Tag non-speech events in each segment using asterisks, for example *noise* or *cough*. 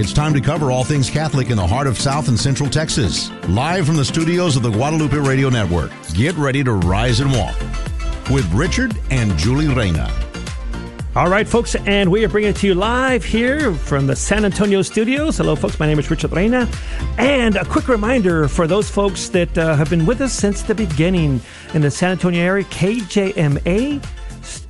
It's time to cover all things Catholic in the heart of South and Central Texas. Live from the studios of the Guadalupe Radio Network. Get ready to rise and walk with Richard and Julie Reyna. All right, folks, and we are bringing it to you live here from the San Antonio studios. Hello, folks. My name is Richard Reyna. And a quick reminder for those folks that uh, have been with us since the beginning in the San Antonio area, KJMA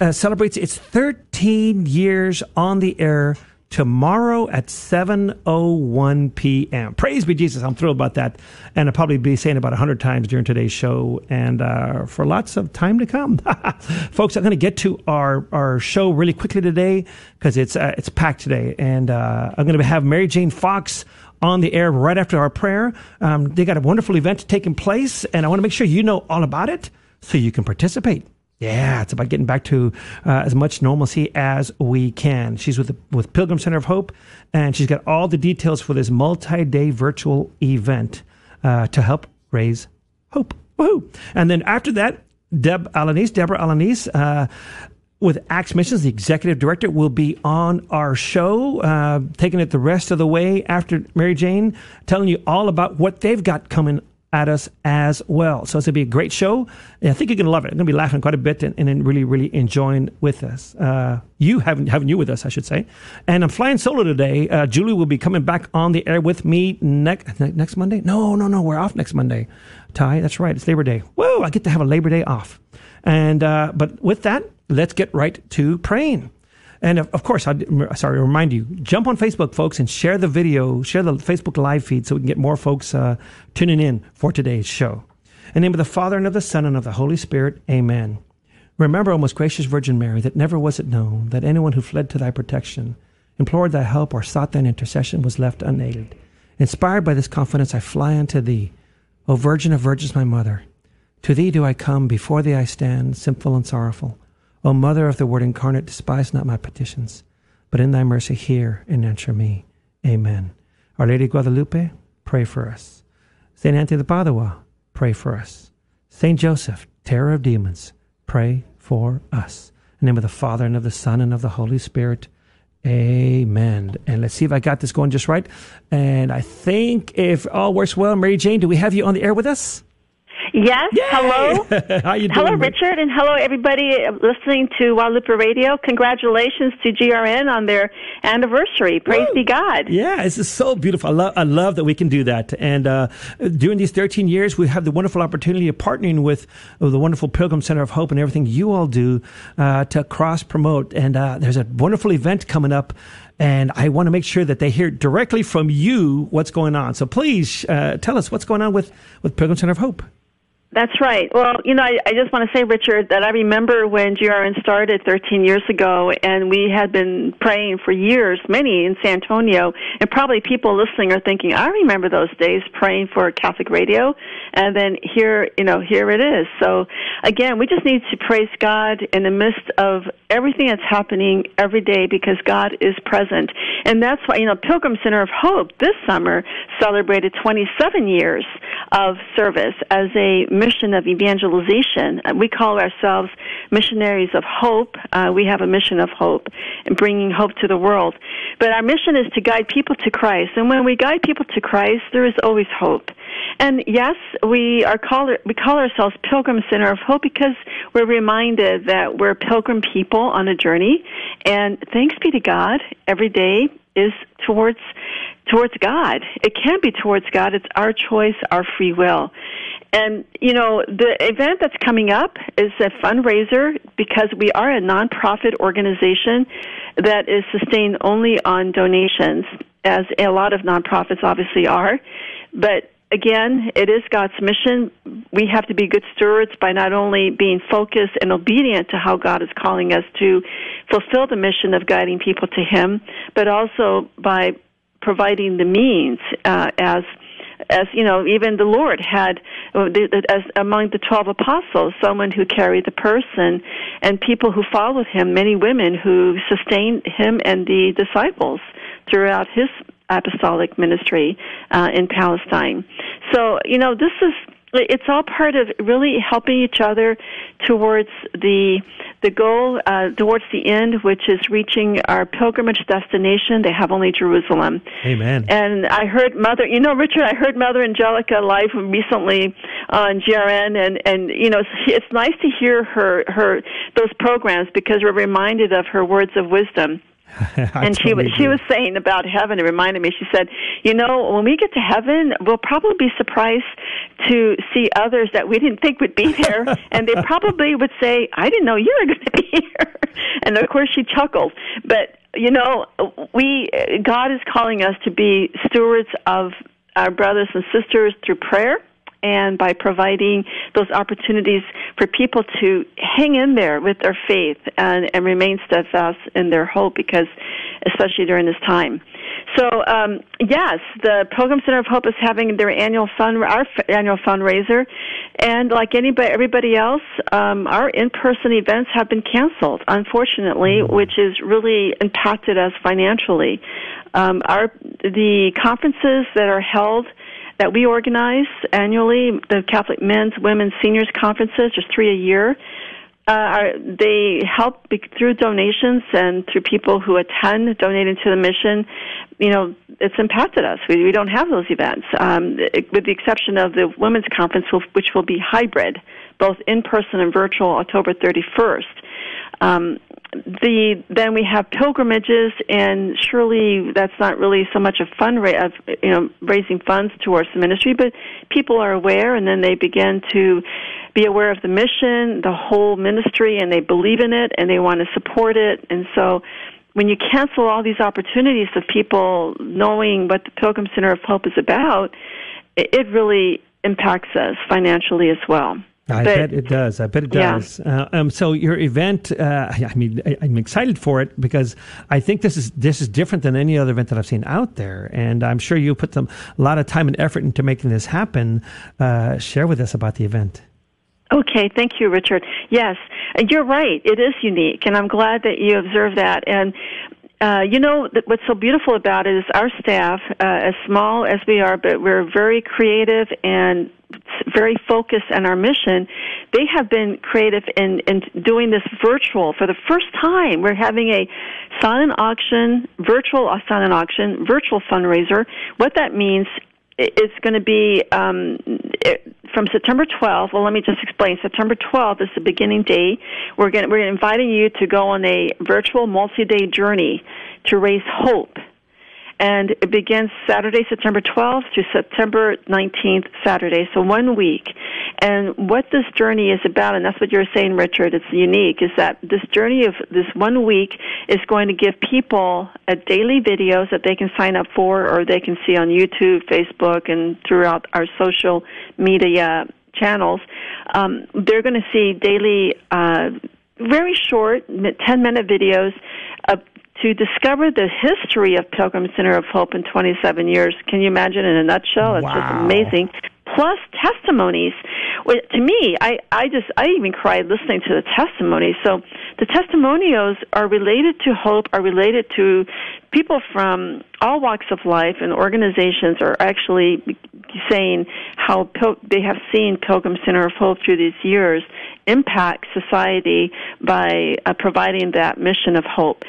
uh, celebrates its 13 years on the air tomorrow at 7.01 p.m. Praise be Jesus. I'm thrilled about that. And I'll probably be saying about 100 times during today's show and uh, for lots of time to come. *laughs* Folks, I'm going to get to our, our show really quickly today because it's, uh, it's packed today. And uh, I'm going to have Mary Jane Fox on the air right after our prayer. Um, they got a wonderful event taking place, and I want to make sure you know all about it so you can participate. Yeah, it's about getting back to uh, as much normalcy as we can. She's with the, with Pilgrim Center of Hope, and she's got all the details for this multi-day virtual event uh, to help raise hope. Woohoo! And then after that, Deb Alanis, Deborah Alanis, uh, with Acts Missions, the executive director, will be on our show, uh, taking it the rest of the way after Mary Jane, telling you all about what they've got coming at us as well. So it's going to be a great show. I think you're going to love it. I'm going to be laughing quite a bit and, and really, really enjoying with us. Uh, you having having you with us, I should say. And I'm flying solo today. Uh, Julie will be coming back on the air with me next next Monday. No, no, no. We're off next Monday. Ty, that's right. It's Labor Day. Whoa! I get to have a Labor Day off. And uh, but with that, let's get right to praying. And of, of course, I sorry, remind you, jump on Facebook, folks, and share the video, share the Facebook live feed so we can get more folks uh, tuning in for today's show. In the name of the Father, and of the Son, and of the Holy Spirit, amen. Remember, O most gracious Virgin Mary, that never was it known that anyone who fled to thy protection, implored thy help, or sought thine intercession was left unaided. Inspired by this confidence, I fly unto thee, O Virgin of Virgins, my mother. To thee do I come, before thee I stand, sinful and sorrowful. O Mother of the Word incarnate, despise not my petitions, but in thy mercy hear and answer me. Amen. Our Lady Guadalupe, pray for us. Saint Anthony de Padua, pray for us. Saint Joseph, terror of demons, pray for us. In the name of the Father, and of the Son, and of the Holy Spirit. Amen. And let's see if I got this going just right. And I think if all works well, Mary Jane, do we have you on the air with us? Yes. Yay! Hello. *laughs* How you doing? Hello, Richard, and hello, everybody listening to Guadalupe Radio. Congratulations to GRN on their anniversary. Praise Woo! be God. Yeah, this is so beautiful. I love, I love that we can do that. And uh, during these 13 years, we have the wonderful opportunity of partnering with the wonderful Pilgrim Center of Hope and everything you all do uh, to cross promote. And uh, there's a wonderful event coming up. And I want to make sure that they hear directly from you what's going on. So please uh, tell us what's going on with, with Pilgrim Center of Hope. That's right. Well, you know, I, I just want to say, Richard, that I remember when GRN started 13 years ago, and we had been praying for years, many in San Antonio, and probably people listening are thinking, I remember those days praying for Catholic radio, and then here, you know, here it is. So, again, we just need to praise God in the midst of everything that's happening every day because God is present. And that's why, you know, Pilgrim Center of Hope this summer celebrated 27 years of service as a mission of evangelization. Uh, We call ourselves missionaries of hope. Uh, we have a mission of hope and bringing hope to the world. But our mission is to guide people to Christ. And when we guide people to Christ, there is always hope. And yes, we are called, we call ourselves Pilgrim Center of Hope because we're reminded that we're pilgrim people on a journey. And thanks be to God, every day is towards towards God. It can't be towards God. It's our choice, our free will. And, you know, the event that's coming up is a fundraiser because we are a nonprofit organization that is sustained only on donations, as a lot of nonprofits obviously are. But again, it is God's mission. We have to be good stewards by not only being focused and obedient to how God is calling us to fulfill the mission of guiding people to Him, but also by providing the means uh, as as you know, even the Lord had as among the twelve apostles someone who carried the person, and people who followed him, many women who sustained him and the disciples throughout his apostolic ministry uh, in Palestine. So you know, this is it's all part of really helping each other towards the the goal uh, towards the end, which is reaching our pilgrimage destination. They have only Jerusalem. Amen. And I heard Mother, you know, Richard, I heard Mother Angelica live recently on GRN, and and you know, it's, it's nice to hear her her those programs because we're reminded of her words of wisdom. *laughs* and she was she was saying about heaven. It reminded me. She said, "You know, when we get to heaven, we'll probably be surprised to see others that we didn't think would be there, *laughs* and they probably would say, "I didn't know you were going to be *laughs* here." And of course, she chuckled. But you know, we God is calling us to be stewards of our brothers and sisters through prayer and by providing those opportunities for people to hang in there with their faith and, and remain steadfast in their hope because especially during this time. So um, yes, the Pilgrim Center of Hope is having their annual fund, our annual fundraiser, and like anybody, everybody else, um, our in-person events have been canceled, unfortunately, mm-hmm. which has really impacted us financially. Um, our the conferences that are held that we organize annually, the Catholic Men's, Women's, Seniors Conferences, just three a year. Uh, are, they help be, through donations and through people who attend, donating to the mission. You know, it's impacted us. We, we don't have those events, um, it, with the exception of the women's conference, which will be hybrid, both in person and virtual, October 31st. Um, the then we have pilgrimages, and surely that's not really so much a fundraise of you know raising funds towards the ministry, but people are aware, and then they begin to be aware of the mission, the whole ministry, and they believe in it, and they want to support it, and so. When you cancel all these opportunities of people knowing what the Pilgrim Center of Hope is about, it really impacts us financially as well. I but, bet it does. I bet it does. Yeah. Uh, um, so your event, uh, I mean, I, am excited for it because I think this is this is different than any other event that I've seen out there, and I'm sure you put some a lot of time and effort into making this happen. Uh, share with us about the event. Okay, thank you, Richard. Yes, you're right. It is unique, and I'm glad that you observed that. And uh, you know what's so beautiful about it is our staff, uh, as small as we are, but we're very creative and very focused on our mission. They have been creative in, in doing this virtual for the first time. We're having a silent auction, virtual silent auction, virtual fundraiser. What that means it's going to be um, from September 12th. Well, let me just explain. September 12th is the beginning date. We're going we're inviting you to go on a virtual multi-day journey to raise hope and it begins Saturday, September 12th to September 19th, Saturday, so one week. And what this journey is about, and that's what you're saying, Richard, it's unique, is that this journey of this one week is going to give people a daily videos that they can sign up for or they can see on YouTube, Facebook, and throughout our social media channels. Um, they're going to see daily, uh, very short, 10 minute videos of to discover the history of Pilgrim Center of Hope in 27 years. Can you imagine in a nutshell? It's wow. just amazing. Plus testimonies. Well, to me, I, I just, I even cried listening to the testimonies. So the testimonials are related to hope, are related to people from all walks of life and organizations are actually saying how pil- they have seen Pilgrim Center of Hope through these years impact society by uh, providing that mission of hope.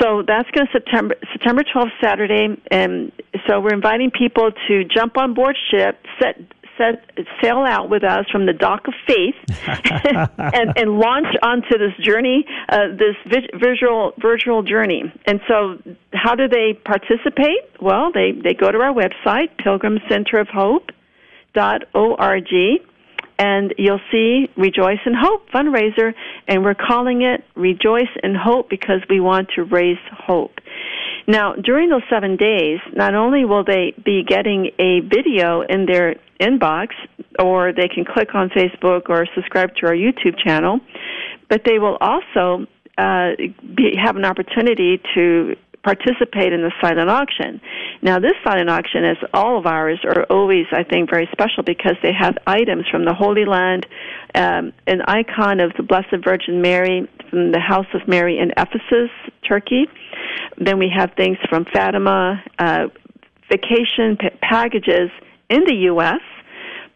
So that's going to September September 12th Saturday, and so we're inviting people to jump on board ship, set set, sail out with us from the dock of faith *laughs* and, and launch onto this journey, uh, this vi- visual virtual journey. And so, how do they participate? Well, they they go to our website, Pilgrim Center of Hope dot org and you'll see Rejoice in Hope fundraiser, and we're calling it Rejoice in Hope because we want to raise hope. Now, during those seven days, not only will they be getting a video in their inbox, or they can click on Facebook or subscribe to our YouTube channel, but they will also uh, be, have an opportunity to participate in the silent auction. Now, this silent auction, as all of ours, are always, I think, very special because they have items from the Holy Land, um, an icon of the Blessed Virgin Mary from the House of Mary in Ephesus, Turkey. Then we have things from Fatima, uh, vacation p- packages in the U.S.,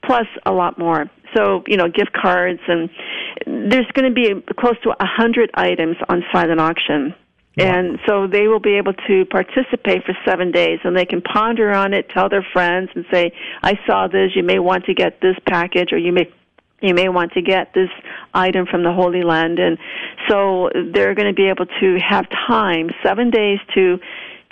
plus a lot more. So, you know, gift cards, and there's going to be close to a hundred items on silent auction. And so they will be able to participate for seven days and they can ponder on it, tell their friends and say, I saw this, you may want to get this package or you may you may want to get this item from the Holy Land. And so they're going to be able to have time, seven days to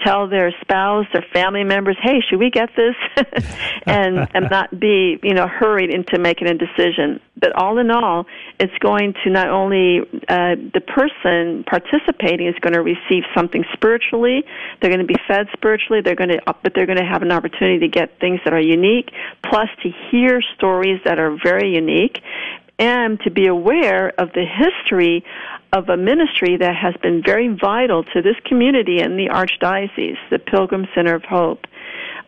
tell their spouse, their family members, "Hey, should we get this?" *laughs* and and not be you know hurried into making a decision. But all in all, it's going to not only uh, the person participating is going to receive something spiritually. They're going to be fed spiritually. They're going to, but they're going to have an opportunity to get things that are unique, plus to hear stories that are very unique, and to be aware of the history of a ministry that has been very vital to this community and the Archdiocese, the Pilgrim Center of Hope.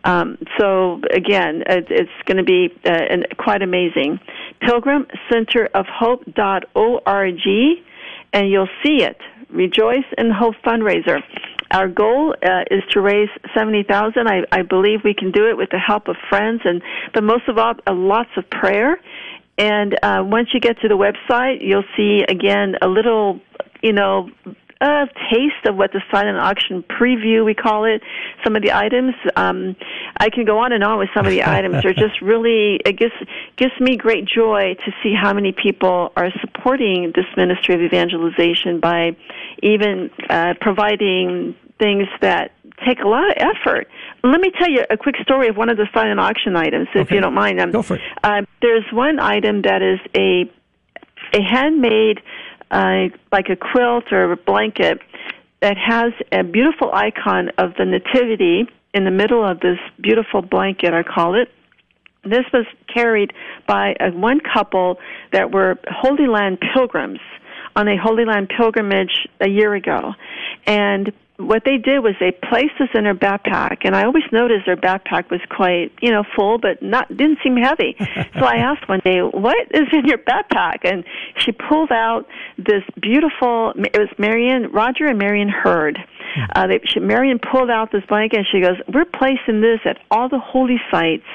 Um, so again, it, it's going to be uh, an, quite amazing. PilgrimCenterofHope.org, and you'll see it. Rejoice in Hope fundraiser. Our goal uh, is to raise seventy thousand. I, I believe we can do it with the help of friends, and but most of all, uh, lots of prayer and uh, once you get to the website, you'll see again a little, you know, a taste of what the silent auction preview we call it. Some of the items, um, I can go on and on with some of the *laughs* items. They're just really it gives gives me great joy to see how many people are supporting this ministry of evangelization by even uh, providing things that take a lot of effort. Let me tell you a quick story of one of the silent auction items, if Okay. you don't mind. Um, Go for it. Uh, there's one item that is a a handmade, uh, like a quilt or a blanket, that has a beautiful icon of the Nativity in the middle of this beautiful blanket. I call it. This was carried by a, one couple that were Holy Land pilgrims on a Holy Land pilgrimage a year ago. And what they did was they placed this in her backpack, and I always noticed her backpack was quite, you know, full, but not didn't seem heavy. *laughs* so I asked one day, "What is in your backpack?" And she pulled out this beautiful. It was Marion Roger and Marion Hurd. Uh, they, she, Marion pulled out this blanket, and she goes, "We're placing this at all the holy sites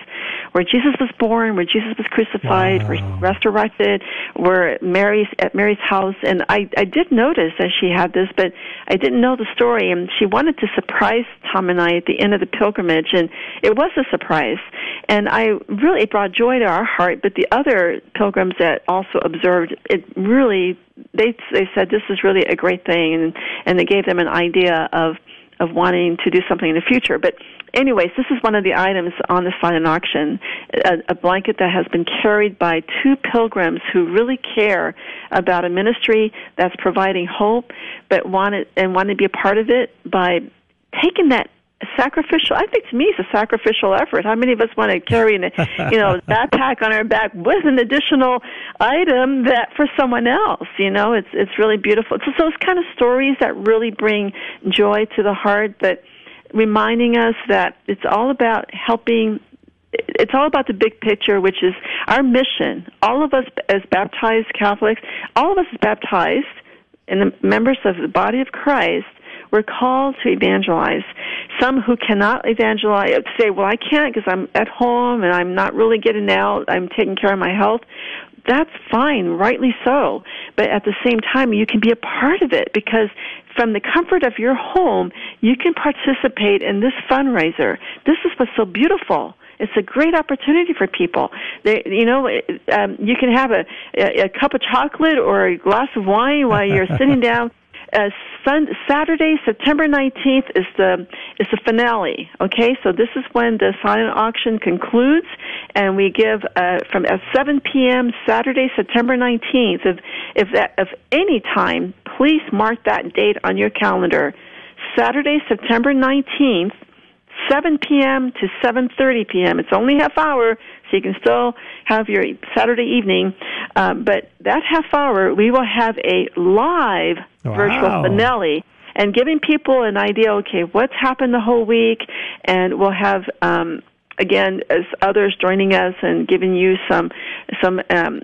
where Jesus was born, where Jesus was crucified, where he was resurrected, where Mary's at Mary's house." And I, I did notice that she had this, but I didn't know the story. And she wanted to surprise Tom and I at the end of the pilgrimage, and it was a surprise. And I really it brought joy to our heart. But the other pilgrims that also observed it really they they said this is really a great thing, and and they gave them an idea of of wanting to do something in the future. But anyways, this is one of the items on the silent auction, a, a blanket that has been carried by two pilgrims who really care about a ministry that's providing hope, but wanted and want to be a part of it by taking that sacrificial i think to me it's a sacrificial effort. How many of us want to carry an you know *laughs* backpack on our back with an additional item that for someone else you know? It's it's really beautiful. It's those kind of stories that really bring joy to the heart but reminding us that it's all about helping it's all about the big picture, which is our mission. All of us as baptized Catholics, all of us as baptized and the members of the body of Christ, we're called to evangelize. Some who cannot evangelize say, "Well, I can't because I'm at home and I'm not really getting out. I'm taking care of my health." That's fine, rightly so. But at the same time, you can be a part of it because from the comfort of your home, you can participate in this fundraiser. This is what's so beautiful. It's a great opportunity for people. They, you know, um, you can have a, a, a cup of chocolate or a glass of wine while you're sitting *laughs* down. Uh, sun, Saturday, September 19th is the is the finale. Okay, so this is when the silent auction concludes, and we give uh, from at 7 p.m. Saturday, September 19th. If if that if any time, please mark that date on your calendar. Saturday, September 19th, 7 p.m. to 7:30 p.m. It's only half hour, so you can still have your Saturday evening. Um, but that half hour, we will have a live virtual finale and giving people an idea. Okay, what's happened the whole week, and we'll have. Um, Again, as others joining us and giving you some some um,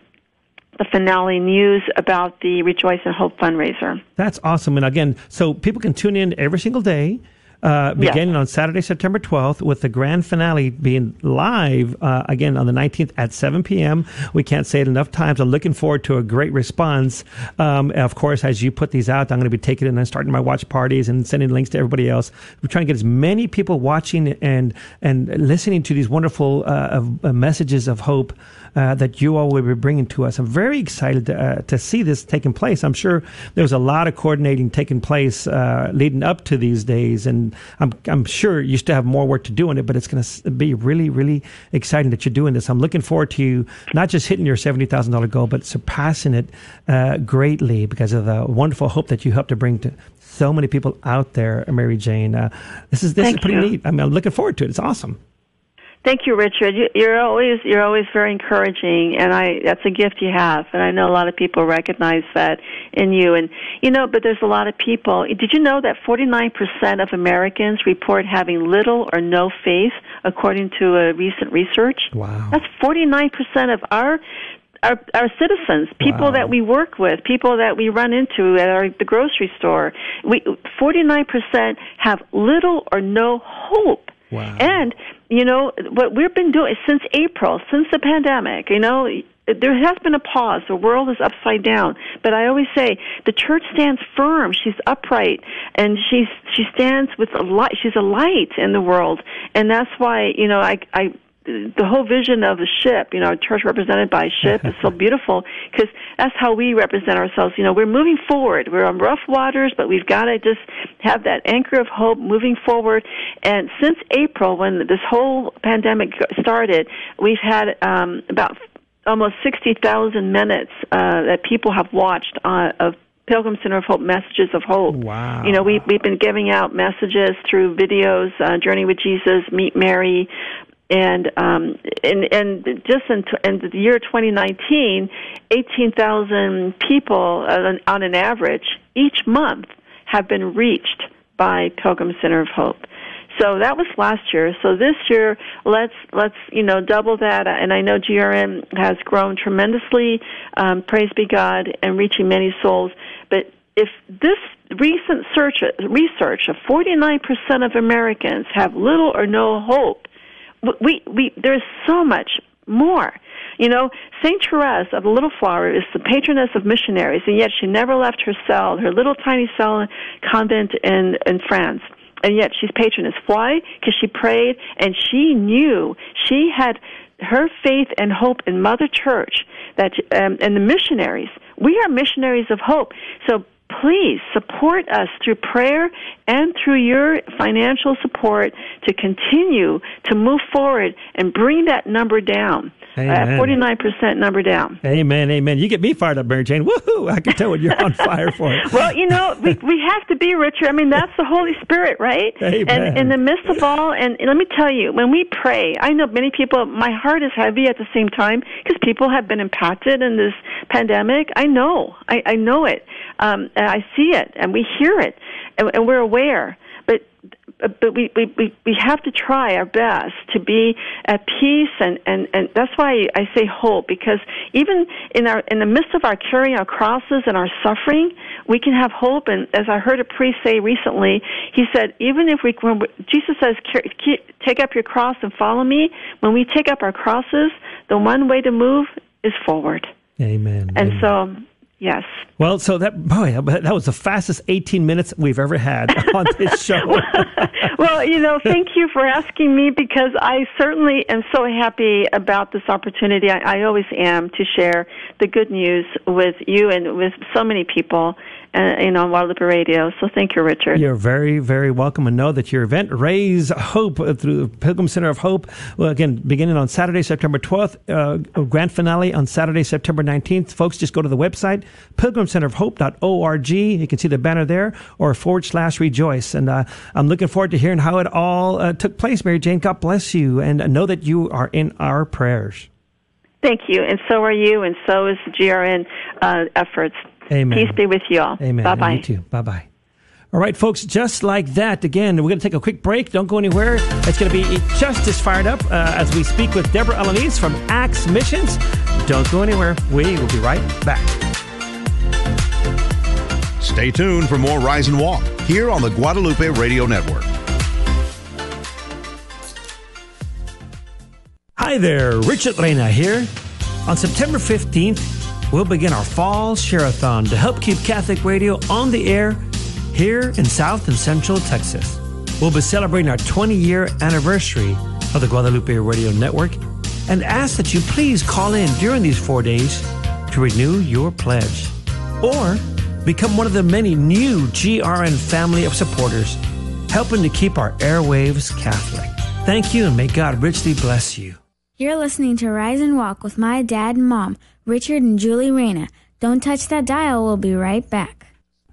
the finale news about the Rejoice and Hope fundraiser. That's awesome. And again, so people can tune in every single day. Uh, beginning yes. on Saturday, September 12th, with the grand finale being live uh, again on the 19th at 7 p.m. We can't say it enough times. I'm looking forward to a great response. Um, of course, as you put these out, I'm going to be taking it and starting my watch parties and sending links to everybody else. We're trying to get as many people watching and and listening to these wonderful uh, uh messages of hope uh, that you all will be bringing to us. I'm very excited to, uh, to see this taking place. I'm sure there was a lot of coordinating taking place uh, leading up to these days, and I'm, I'm sure you still have more work to do on it, but it's going to be really, really exciting that you're doing this. I'm looking forward to you not just hitting your $70,000 goal, but surpassing it uh, greatly because of the wonderful hope that you help to bring to so many people out there, Mary Jane. Uh, this is this Thank is pretty you. neat. I mean, I'm looking forward to it. It's awesome. Thank you, Richard. You're always you're always very encouraging, and I that's a gift you have, and I know a lot of people recognize that in you. And you know, but there's a lot of people. Did you know that 49% of Americans report having little or no faith, according to a recent research? Wow, that's 49% of our our, our citizens, people wow. that we work with, people that we run into at our, the grocery store. We 49% have little or no hope. Wow. And you know, what we've been doing since April, since the pandemic, you know, there has been a pause. The world is upside down. But I always say the church stands firm. She's upright, and she's she stands with a light. She's a light in the world, and that's why you know I I the whole vision of the ship, you know, church represented by a ship is so *laughs* beautiful because that's how we represent ourselves. You know, we're moving forward. We're on rough waters, but we've got to just have that anchor of hope moving forward. And since April, when this whole pandemic started, we've had um, about almost 60,000 minutes uh, that people have watched uh, of Pilgrim Center of Hope messages of hope. Wow. You know, we we've been giving out messages through videos, uh, Journey with Jesus, Meet Mary, and um, and and just in, in the year 2019, 18,000 people uh, on an average each month have been reached by Pilgrim Center of Hope. So that was last year. So this year, let's let's you know double that. And I know GRN has grown tremendously. Um, praise be God, and reaching many souls. But if this recent search, research of 49% of Americans have little or no hope we we there's so much more. You know, Saint Therese of the Little Flower is the patroness of missionaries, and yet she never left her cell, her little tiny cell convent in in France. And yet she's patroness. Why? Because she prayed and she knew she had her faith and hope in Mother Church that um, and the missionaries. We are missionaries of hope. So please support us through prayer and through your financial support to continue to move forward and bring that number down. Forty-nine percent number down. Amen, amen. You get me fired up, Mary Jane. Woohoo! I can tell when you're on fire for it. *laughs* well, you know, we *laughs* we have to be Richard. I mean, that's the Holy Spirit, right? Amen. And in the midst of all, and, and let me tell you, when we pray, I know many people. My heart is heavy at the same time because people have been impacted in this pandemic. I know, I, I know it, um, and I see it, and we hear it, and, and we're aware. But Uh, but we, we, we, we have to try our best to be at peace and, and, and that's why I say hope because even in our in the midst of our carrying our crosses and our suffering, we can have hope and as I heard a priest say recently, he said even if we when Jesus says take up your cross and follow me, when we take up our crosses, the one way to move is forward. Amen. And Amen. so Yes. Well, so that boy, that was the fastest 18 minutes we've ever had *laughs* on this show. well, you know, thank you for asking me because I certainly am so happy about this opportunity. I, I always am to share the good news with you and with so many people uh, you know, on Guadalupe Radio. So thank you, Richard. You're very, very welcome. And know that your event, Raise Hope, uh, through the Pilgrim Center of Hope, well, again, beginning on Saturday, September 12th, uh, grand finale on Saturday, September 19th. Folks, just go to the website, pilgrimcenterofhope.org. You can see the banner there, or forward slash rejoice. And uh, I'm looking forward to hearing how it all uh, took place, Mary Jane. God bless you, and know that you are in our prayers. Thank you, and so are you, and so is the GRN uh, efforts. Amen. Peace be with you all. Amen. Bye bye. You too. Bye bye. All right, folks, just like that. Again, we're going to take a quick break. Don't go anywhere. It's going to be just as fired up uh, as we speak with Deborah Alanis from Acts Missions. Don't go anywhere. We will be right back. Stay tuned for more Rise and Walk here on the Guadalupe Radio Network. Hi there, Richard Reyna here. On September 15th, we'll begin our fall share-a-thon to help keep Catholic radio on the air here in South and Central Texas. We'll be celebrating our 20 year anniversary of the Guadalupe Radio Network and ask that you please call in during these four days to renew your pledge or become one of the many new GRN family of supporters helping to keep our airwaves Catholic. Thank you and may God richly bless you. You're listening to Rise and Walk with my dad and mom, Richard and Julie Reyna. Don't touch that dial, we'll be right back.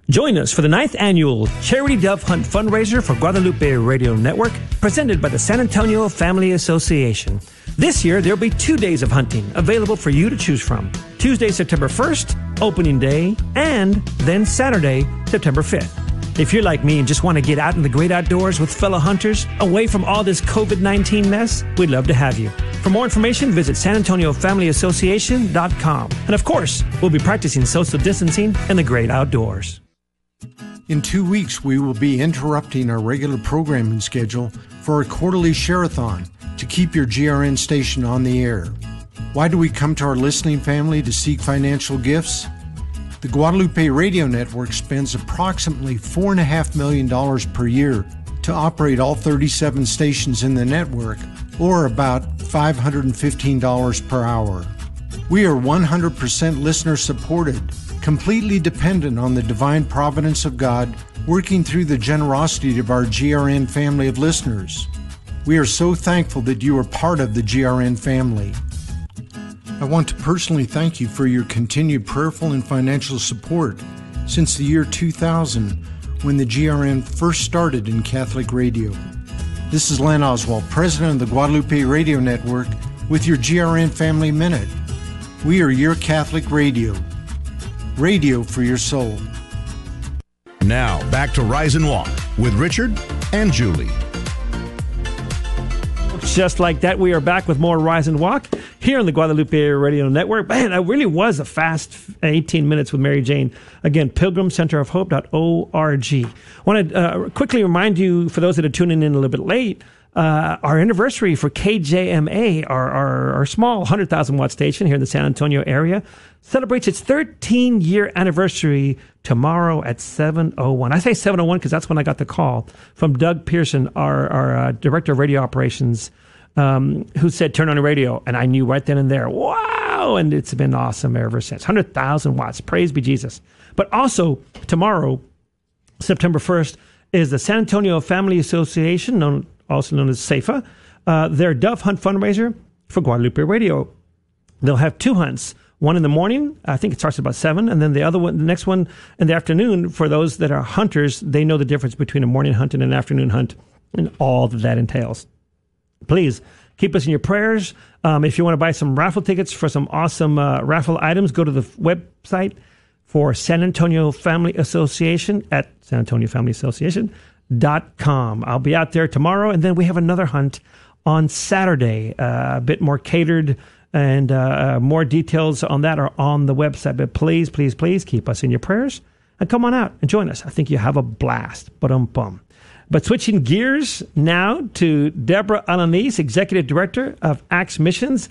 Join us for the ninth annual Charity Dove Hunt fundraiser for Guadalupe Radio Network, presented by the San Antonio Family Association. This year, there'll be two days of hunting available for you to choose from Tuesday, September 1st, opening day, and then Saturday, September 5th. If you're like me and just want to get out in the great outdoors with fellow hunters, away from all this COVID 19 mess, we'd love to have you. For more information, visit SanAntonioFamilyAssociation.com. And of course, we'll be practicing social distancing in the great outdoors. In two weeks, we will be interrupting our regular programming schedule for a quarterly share-a-thon to keep your GRN station on the air. Why do we come to our listening family to seek financial gifts? The Guadalupe Radio Network spends approximately $4.5 million per year to operate all 37 stations in the network, or about $515 per hour. We are 100% listener supported, completely dependent on the divine providence of God working through the generosity of our GRN family of listeners. We are so thankful that you are part of the GRN family. I want to personally thank you for your continued prayerful and financial support since the year 2000 when the GRN first started in Catholic radio. This is Len Oswald, president of the Guadalupe Radio Network, with your GRN Family Minute. We are your Catholic radio. Radio for your soul. Now, back to Rise and Walk with Richard and Julie. Just like that, we are back with more Rise and Walk here on the Guadalupe Radio Network. Man, that really was a fast 18 minutes with Mary Jane. Again, pilgrimcenterofhope.org. I want to uh, quickly remind you, for those that are tuning in a little bit late, uh, our anniversary for KJMA, our, our, our small 100,000 watt station here in the San Antonio area, celebrates its 13 year anniversary tomorrow at 7.01. I say 7.01 because that's when I got the call from Doug Pearson, our, our uh, director of radio operations, um, who said, turn on the radio. And I knew right then and there, wow. And it's been awesome ever since. 100,000 watts. Praise be Jesus. But also, tomorrow, September 1st, is the San Antonio Family Association, known also known as SAFA, uh, their dove hunt fundraiser for Guadalupe Radio. They'll have two hunts. One in the morning, I think it starts at about seven, and then the other one, the next one in the afternoon. For those that are hunters, they know the difference between a morning hunt and an afternoon hunt, and all that that entails. Please keep us in your prayers. Um, if you want to buy some raffle tickets for some awesome uh, raffle items, go to the website for San Antonio Family Association at San Antonio Family Association com. I'll be out there tomorrow, and then we have another hunt on Saturday, uh, a bit more catered, and uh, uh, more details on that are on the website. But please, please, please keep us in your prayers and come on out and join us. I think you have a blast. But um bum. But switching gears now to Deborah Alanis, Executive Director of Acts Missions.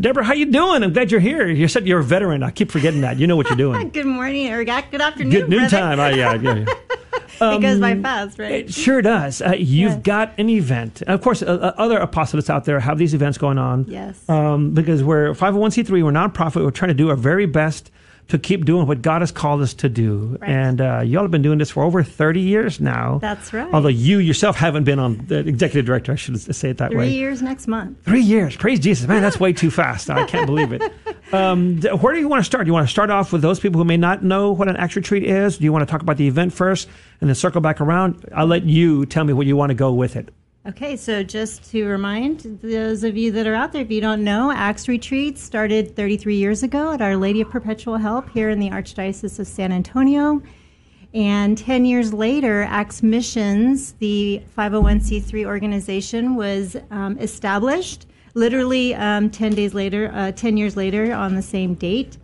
Deborah, how you doing? I'm glad you're here. You said you're a veteran. I keep forgetting that. You know what you're doing. *laughs* good morning or good afternoon. Good noontime. I, yeah, yeah. Um, *laughs* it goes by fast, right? It sure does. Uh, you've yes. got an event. Of course, uh, uh, other apostolates out there have these events going on. Yes. Um, because we're 501c3, we're nonprofit. We're trying to do our very best to keep doing what God has called us to do. Right. And uh, y'all have been doing this for over 30 years now. That's right. Although you yourself haven't been on the executive director, I should say it that Three way. Three years next month. Three years. Praise Jesus. Man, that's way too fast. I can't *laughs* believe it. Um, where do you want to start? Do you want to start off with those people who may not know what an Acts Retreat is? Do you want to talk about the event first and then circle back around? I'll let you tell me what you want to go with it. Okay, so just to remind those of you that are out there, if you don't know, Acts Retreat started 33 years ago at Our Lady of Perpetual Help here in the Archdiocese of San Antonio. And 10 years later, Acts Missions, the 501c3 organization, was um, established literally um, 10 days later, uh, 10 years later on the same date.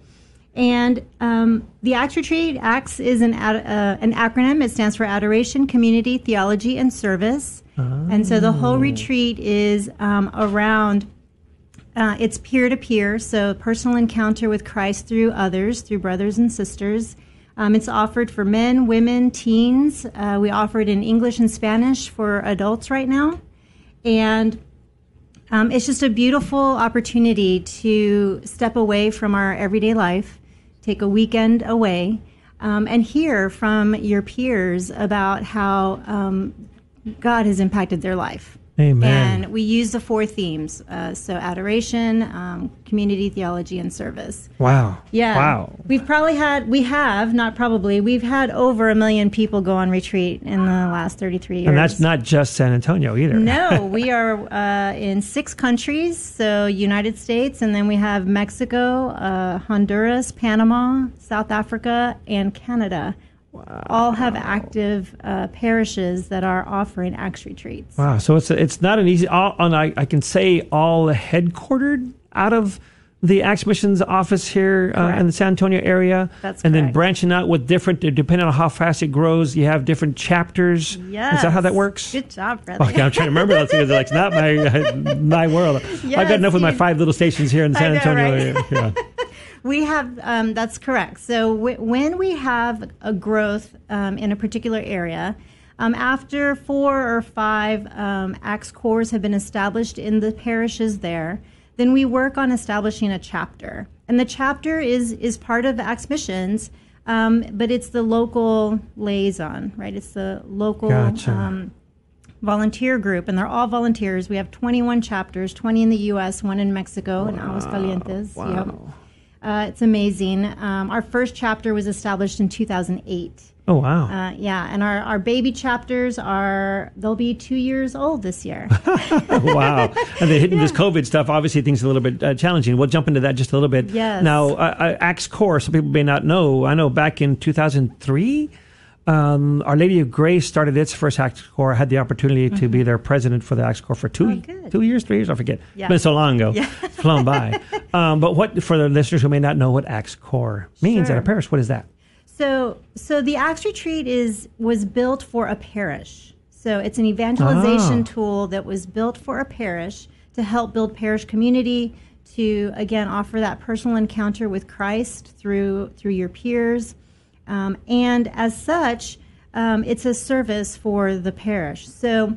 And um, the Acts Retreat, Acts is an, ad, uh, an acronym. It stands for Adoration, Community, Theology, and Service. Oh. And so the whole retreat is um, around uh, it's peer to peer, so personal encounter with Christ through others, through brothers and sisters. Um, it's offered for men, women, teens. Uh, we offer it in English and Spanish for adults right now. And um, it's just a beautiful opportunity to step away from our everyday life, take a weekend away, um, and hear from your peers about how um, God has impacted their life. Amen. And we use the four themes uh, so adoration, um, community theology, and service. Wow. Yeah. Wow. We've probably had, we have, not probably, we've had over a million people go on retreat in the last 33 years. And that's not just San Antonio either. No, *laughs* we are uh, in six countries, so United States, and then we have Mexico, uh, Honduras, Panama, South Africa, and Canada. All have active uh, parishes that are offering Acts retreats. Wow. So it's it's not an easy. All, and I, I can say all headquartered out of the Acts Missions office here uh, in the San Antonio area. That's and then branching out with different, depending on how fast it grows, you have different chapters. Yes. Is that how that works? Good job, brother. Okay, I'm trying to remember those things. Like, it's not my *laughs* my world. I've got Yes, enough with my five little stations here in the San know, Antonio right? area. Yeah. *laughs* We have, um, that's correct. So w- when we have a growth um, in a particular area, um, after four or five um, ACTS cores have been established in the parishes there, then we work on establishing a chapter. And the chapter is, is part of ACTS missions, um, but it's the local liaison, right? It's the local Gotcha. um, volunteer group, and they're all volunteers. We have 21 chapters, 20 in the U.S., one in Mexico, in Aguascalientes. Yep. Uh, it's amazing. Um, our first chapter was established in 2008. Oh wow. Uh, yeah, and our, our baby chapters are, they'll be two years old this year. *laughs* wow. And they're hitting this COVID stuff, obviously things are a little bit uh, challenging. We'll jump into that just a little bit. Yes. Now, uh, uh, Acts Core, some people may not know. I know back in 2003, um, Our Lady of Grace started its first Acts Core. I had the opportunity to be their president for the Acts Core for two, Mm-hmm. Oh, two years, three years, I forget. Yeah. It's been so long ago. Yeah. It's flown by. *laughs* um, but what, for the listeners who may not know what Acts Core means Sure. at a parish, what is that? So, so the Acts Retreat is was built for a parish. So it's an evangelization Ah. tool that was built for a parish to help build parish community. To again offer that personal encounter with Christ through through your peers, um, and as such, um, it's a service for the parish. So,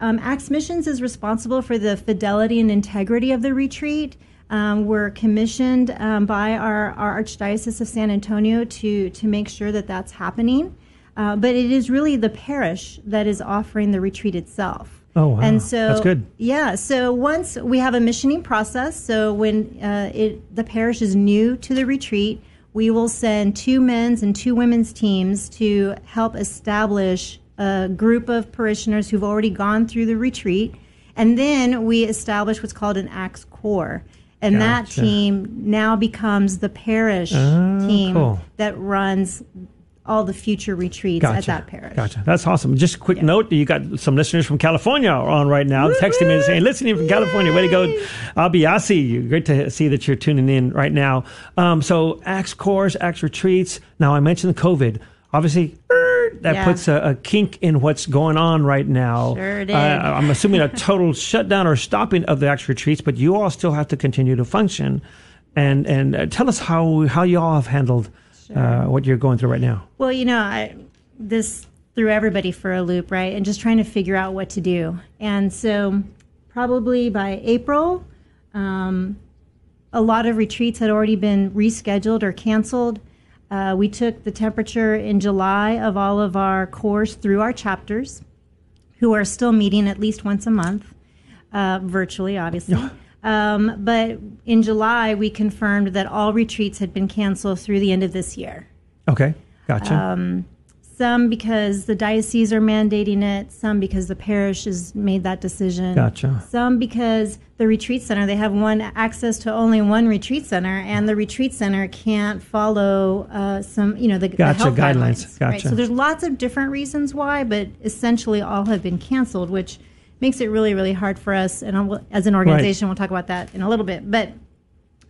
um, Acts Missions is responsible for the fidelity and integrity of the retreat. Um, we're commissioned um, by our, our Archdiocese of San Antonio to, to make sure that that's happening. Uh, but it is really the parish that is offering the retreat itself. Oh, wow. And so That's good. Yeah. So once we have a missioning process, so when uh, it, the parish is new to the retreat, we will send two men's and two women's teams to help establish a group of parishioners who've already gone through the retreat. And then we establish what's called an Acts Core. And that team now becomes the parish Oh, team cool. that runs all the future retreats Gotcha. at that parish. Gotcha. That's awesome. Just a quick note: you got some listeners from California on right now, texting me and saying, "Listening from California, way to go, Abiasi! Great to see that you're tuning in right now." Um, so, Acts Cores, Acts Retreats. Now, I mentioned the COVID. Obviously, er, that Yeah. puts a, a kink in what's going on right now. Sure did. Uh, I'm assuming a *laughs* total shutdown or stopping of the Acts Retreats, but you all still have to continue to function. And and uh, tell us how how you all have handled uh, what you're going through right now. Well, you know, I, this threw everybody for a loop, right? And just trying to figure out what to do. And so, probably by April, um, a lot of retreats had already been rescheduled or canceled. Uh, we took the temperature in July of all of our cores through our chapters, who are still meeting at least once a month, uh, virtually, obviously. *laughs* Um, but in July, we confirmed that all retreats had been canceled through the end of this year. Okay, gotcha. Um, Some because the diocese are mandating it, some because the parish has made that decision. Gotcha. Some because the retreat center, they have one access to only one retreat center, and the retreat center can't follow uh, some, you know, the, the Gotcha, health guidelines. guidelines. Right? Gotcha. So there's lots of different reasons why, but essentially all have been canceled, which makes it really, really hard for us. And as an organization, we'll talk about that in a little bit. But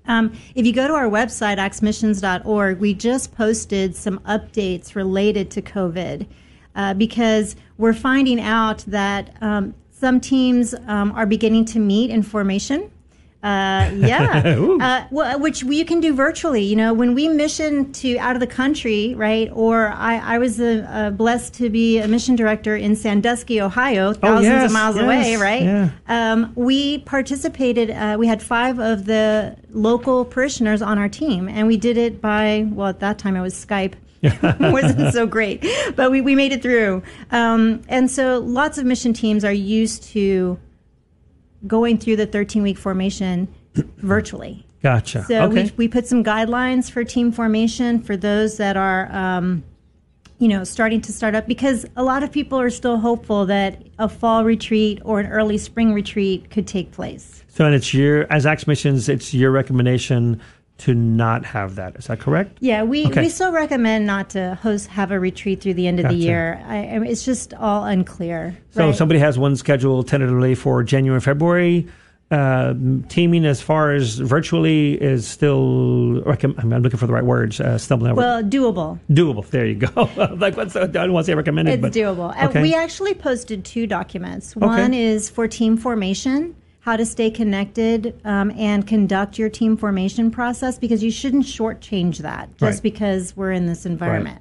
um, if you go to our website, actsmissions.org, we just posted some updates related to COVID uh, because we're finding out that um, some teams um, are beginning to meet in formation. Uh, yeah, *laughs* uh, well, which you can do virtually. You know, when we mission to out of the country, right? Or I, I was uh, uh, blessed to be a mission director in Sandusky, Ohio, thousands yes, of miles yes, away, right? yeah. Um, we participated. Uh, we had five of the local parishioners on our team, and we did it by well, at that time it was Skype. *laughs* *laughs* wasn't so great, but we, we made it through. Um, and so lots of mission teams are used to going through the 13 week formation *clears throat* virtually. Gotcha. So okay. we, we put some guidelines for team formation for those that are, um, you know, starting to start up because a lot of people are still hopeful that a fall retreat or an early spring retreat could take place. so, and it's your as Acts Missions, it's your recommendation to not have that. Is that correct? Yeah, we, Okay. we still recommend not to host have a retreat through the end of Gotcha. the year. I, I mean, it's just all unclear. So, right? if somebody has one scheduled tentatively for January, February. Uh, teaming as far as virtually is still. Recomm- I'm looking for the right words. Uh, stumbling over. well, doable. doable. There you go. *laughs* like what's the, I don't want to say recommended, It's but doable. And Okay. We actually posted two documents. One is for team formation, how to stay connected um, and conduct your team formation process, because you shouldn't shortchange that just Right. because we're in this environment.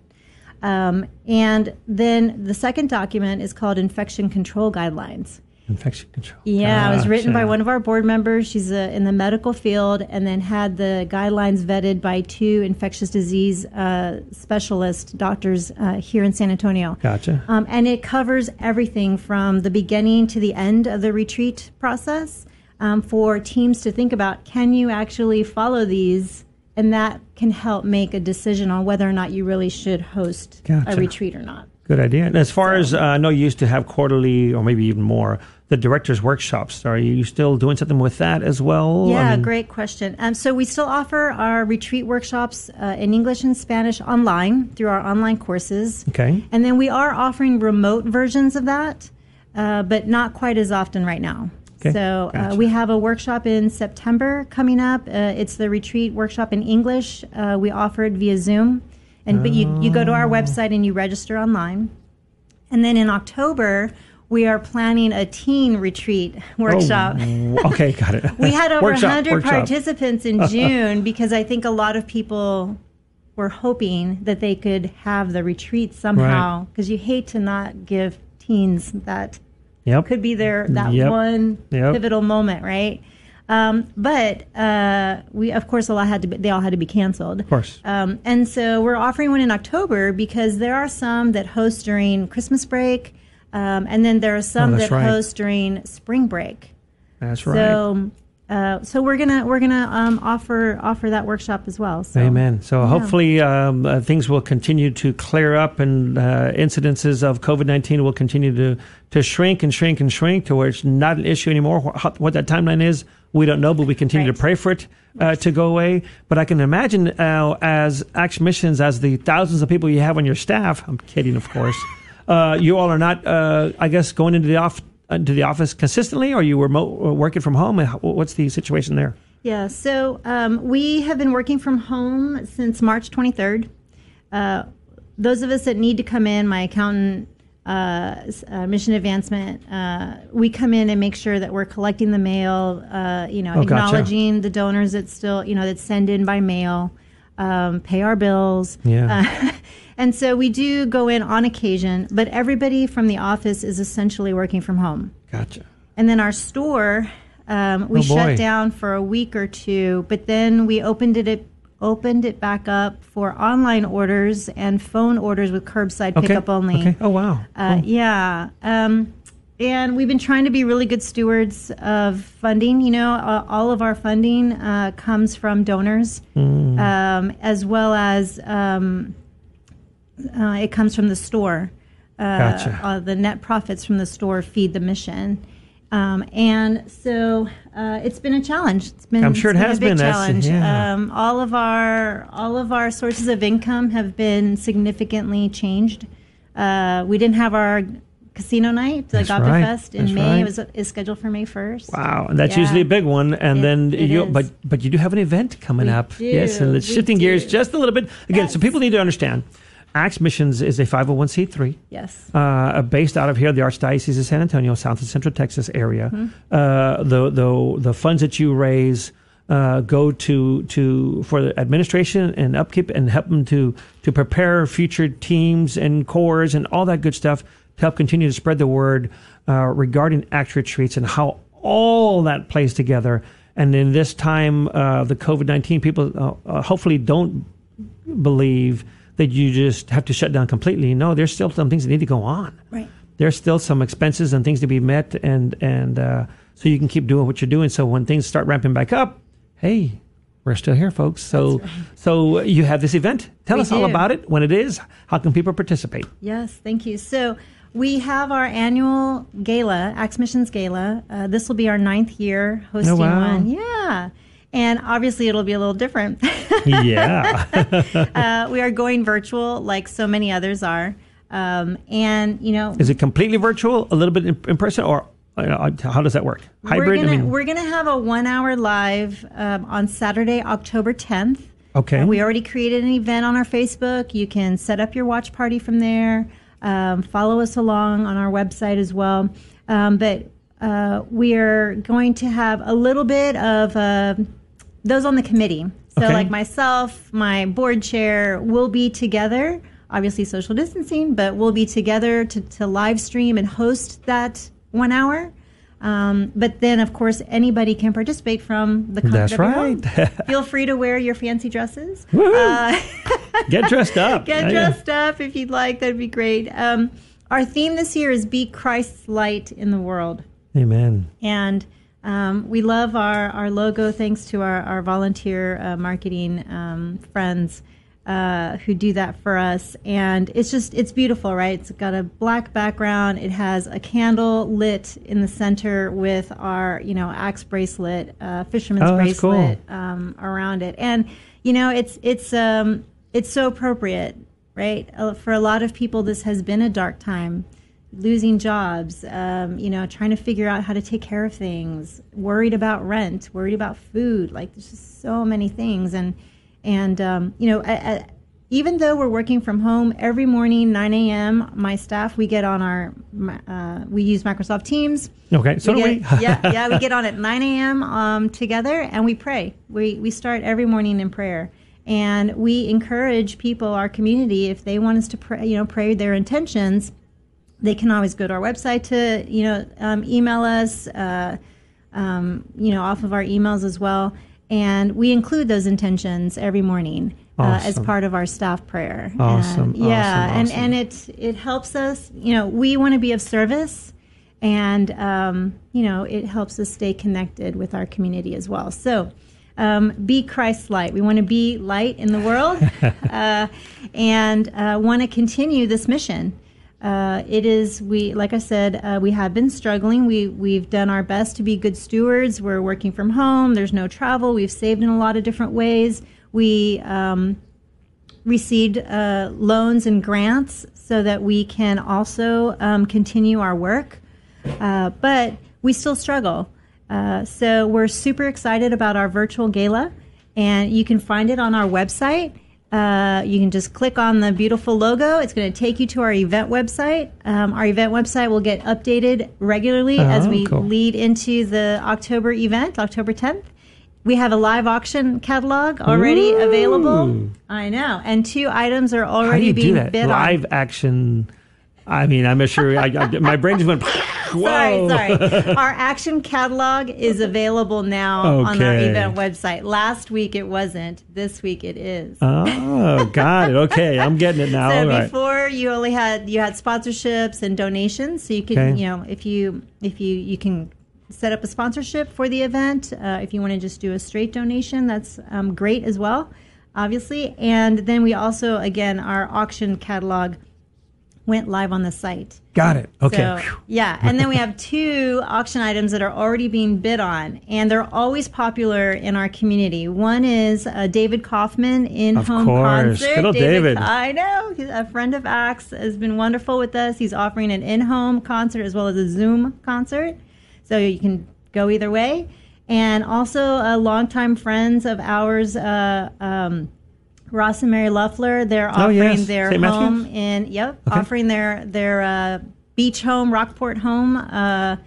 Um, and then the second document is called infection control guidelines. Infection control. Yeah, it was written by one of our board members. She's uh in the medical field, and then had the guidelines vetted by two infectious disease uh, specialist doctors uh, here in San Antonio. Gotcha. Um, and it covers everything from the beginning to the end of the retreat process um, for teams to think about can you actually follow these? And that can help make a decision on whether or not you really should host Gotcha. a retreat or not. Good idea. And as far as uh, I know, you used to have quarterly or maybe even more the directors' workshops. Are you still doing something with that as well? I Yeah, mean, great question. Um, so we still offer our retreat workshops uh, in English and Spanish online through our online courses. Okay. And then we are offering remote versions of that, uh, but not quite as often right now. Okay, So uh, we have a workshop in September coming up. Uh, it's the retreat workshop in English. Uh, we offer it via Zoom, and but you you go to our website and you register online. And then in October, we are planning a teen retreat workshop. Oh, *laughs* okay, got it. We had over Workshop, 100 workshop. participants in *laughs* June because I think a lot of people were hoping that they could have the retreat somehow because you hate to not give teens that Yep. could be their that Yep. one Yep. pivotal moment, right? Um, but uh, we, of course, a lot had to be, they all had to be canceled. Of course. Um, and so we're offering one in October because there are some that host during Christmas break, um, and then there are some Oh, that right. host during spring break. That's right. So, uh, so we're gonna we're gonna um, offer offer that workshop as well. So. Amen. So hopefully um, uh, things will continue to clear up and uh, incidences of COVID 19 will continue to, to shrink and shrink and shrink to where it's not an issue anymore. What, what that timeline is, we don't know, but we continue Right. to pray for it uh, to go away. But I can imagine uh, as Action Missions, as the thousands of people you have on your staff, I'm kidding, of course, uh, you all are not, uh, I guess, going into the, off, into the office consistently or you were mo- working from home? Uh, What's the situation there? Yeah, so um, we have been working from home since March 23rd. Uh, those of us that need to come in, my accountant, uh, uh, mission advancement, uh, we come in and make sure that we're collecting the mail, uh, you know, Oh, gotcha. acknowledging the donors that still, you know, that send in by mail, um, pay our bills. Yeah. And so we do go in on occasion, but everybody from the office is essentially working from home. Gotcha. And then our store, um, we Oh, shut down for a week or two, but then we opened it, it opened it back up for online orders and phone orders with curbside Okay. pickup only. Okay. Oh, wow. Uh, Yeah. Um, and we've been trying to be really good stewards of funding. You know, uh, all of our funding uh, comes from donors, Mm. um, as well as um, uh, it comes from the store. Uh, Gotcha. uh, the net profits from the store feed the mission. Um, and so uh, it's been a challenge. It's been, I'm sure it been a big been. Challenge. yeah. Um, all of our all of our sources of income have been significantly changed. Uh, we didn't have our casino night, the Gobta right. Fest, in That's May. right. It was is scheduled for May first. Wow, and that's Yeah. usually a big one. And It- then it you, is. but but you do have an event coming We up. do. Yes, and it's We shifting gears just a little bit. Again, so people need to understand. Acts Missions is a 501c3. Yes. Uh, based out of here, the Archdiocese of San Antonio, South and Central Texas area. Mm-hmm. Uh, the, the, the funds that you raise uh, go to, to for the administration and upkeep and help them to, to prepare future teams and corps and all that good stuff to help continue to spread the word uh, regarding Acts retreats and how all that plays together. And in this time, uh, the COVID 19, people uh, hopefully don't believe that you just have to shut down completely. No, there's still some things that need to go on. Right. There's still some expenses and things to be met, and and uh, so you can keep doing what you're doing. So when things start ramping back up, hey, we're still here, folks. So so you have this event. Tell We us all about it. When it is, how can people participate? Yes, thank you. So we have our annual gala, Acts Missions Gala. Uh, this will be our ninth year hosting Oh, wow. one. Yeah. And obviously, it'll be a little different. *laughs* yeah, uh, we are going virtual, like so many others are. Um, and, you know, is it completely virtual, a little bit in, in person, or uh, how does that work? Hybrid. We're gonna, I mean, we're gonna have a one hour live um, on Saturday, October 10th. okay. Uh, we already created an event on our Facebook. You can set up your watch party from there. Um, follow us along on our website as well. Um, but uh, we are going to have a little bit of uh, those on the committee. So, Okay. like myself, my board chair, will be together. Obviously, social distancing, but we'll be together to, to live stream and host that one hour. Um, but then, of course, anybody can participate from the comfort That's of right. *laughs* Feel free to wear your fancy dresses. Uh, *laughs* Get dressed up. get Yeah. dressed up if you'd like. That'd be great. Um, our theme this year is "Be Christ's Light in the World," Amen. and um, we love our, our logo. Thanks to our our volunteer uh, marketing um, friends uh, who do that for us, and it's just it's beautiful, right? It's got a black background. It has a candle lit in the center with our you know Acts bracelet, uh, fisherman's Oh, that's cool. bracelet um, around it, and you know it's it's um, it's so appropriate, right? Uh, For a lot of people, this has been a dark time, losing jobs, um, you know, trying to figure out how to take care of things, worried about rent, worried about food. Like there's just so many things, and and um, you know, I, I, even though we're working from home every morning, 9 a.m., my staff we get on our uh, we use Microsoft Teams. Okay, so We do get- we. yeah, yeah, we get on at 9 a.m. Um, together and we pray. We we start every morning in prayer, and we encourage people, our community, if they want us to pray, you know, pray their intentions, they can always go to our website to you know um, email us, uh, um, you know, off of our emails as well, and we include those intentions every morning. Uh, as part of our staff prayer, Awesome, And, yeah, awesome, and awesome. and it it helps us. You know, we want to be of service, and um, you know it helps us stay connected with our community as well so um, be christ light we want to be light in the world *laughs* uh, and uh, want to continue this mission uh, it is we like i said uh, we have been struggling we we've done our best to be good stewards we're working from home there's no travel we've saved in a lot of different ways we um, received uh, loans and grants so that we can also um, continue our work. Uh, but we still struggle. Uh, so we're super excited about our virtual gala, and you can find it on our website. Uh, you can just click on the beautiful logo. It's going to take you to our event website. Um, our event website will get updated regularly as Oh, we cool. lead into the October event, October 10th. We have a live auction catalog already Ooh. available. I know, and two items are already being bid Live on. action. I mean, I'm sure. I, I, my brain just went. *laughs* Whoa. Sorry, sorry. *laughs* Our action catalog is available now on our event website. Last week it wasn't. This week it is. Oh, got it. Okay, I'm getting it now. *laughs* so All right. before you only had you had sponsorships and donations, so you can Okay. you know if you if you you can set up a sponsorship for the event. Uh, if you want to just do a straight donation, that's um, great as well, obviously. And then we also again our auction catalog went live on the site. Got it. Okay. So, yeah, and then we have two auction items that are already being bid on, and they're always popular in our community. One is uh, David Kauffman in Of home course. concert. Good old David. I know he's a friend of Acts has been wonderful with us. He's offering an in-home concert as well as a Zoom concert, so you can go either way. And also, uh, longtime friends of ours. Uh, um, Ross and Mary Luffler. They're Oh, offering yes. their St. Matthews? home in yep, offering their their uh, beach home, Rockport home. Uh,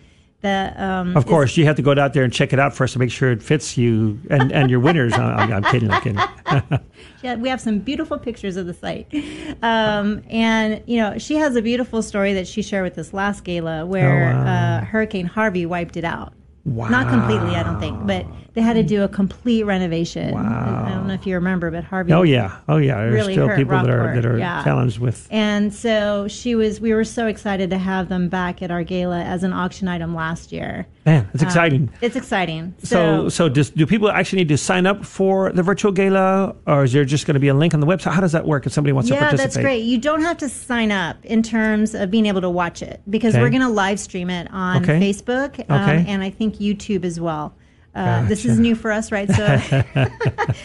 that um, Of course, you have to go out there and check it out first to make sure it fits you and, and your winners. I'm, I'm kidding. I'm kidding. *laughs* Yeah, we have some beautiful pictures of the site. Um, and, you know, she has a beautiful story that she shared with this last gala where Oh, wow. uh, Hurricane Harvey wiped it out. Wow. Not completely, I don't think, but they had to do a complete renovation. Wow. I, don't know if you remember, but Harvey. Oh yeah, oh yeah. There's Really still people that are that are yeah. challenged with. And so she was, we were so excited to have them back at our gala as an auction item last year. Man, it's exciting. Um, it's exciting. so, so does, do people actually need to sign up for the virtual gala, or is there just going to be a link on the website? How does that work if somebody wants to participate? yeah, that's great. You don't have to sign up in terms of being able to watch it because Okay. we're going to live stream it on Okay. Facebook um, Okay. and I think YouTube as well. Uh, This is new for us, right? So *laughs*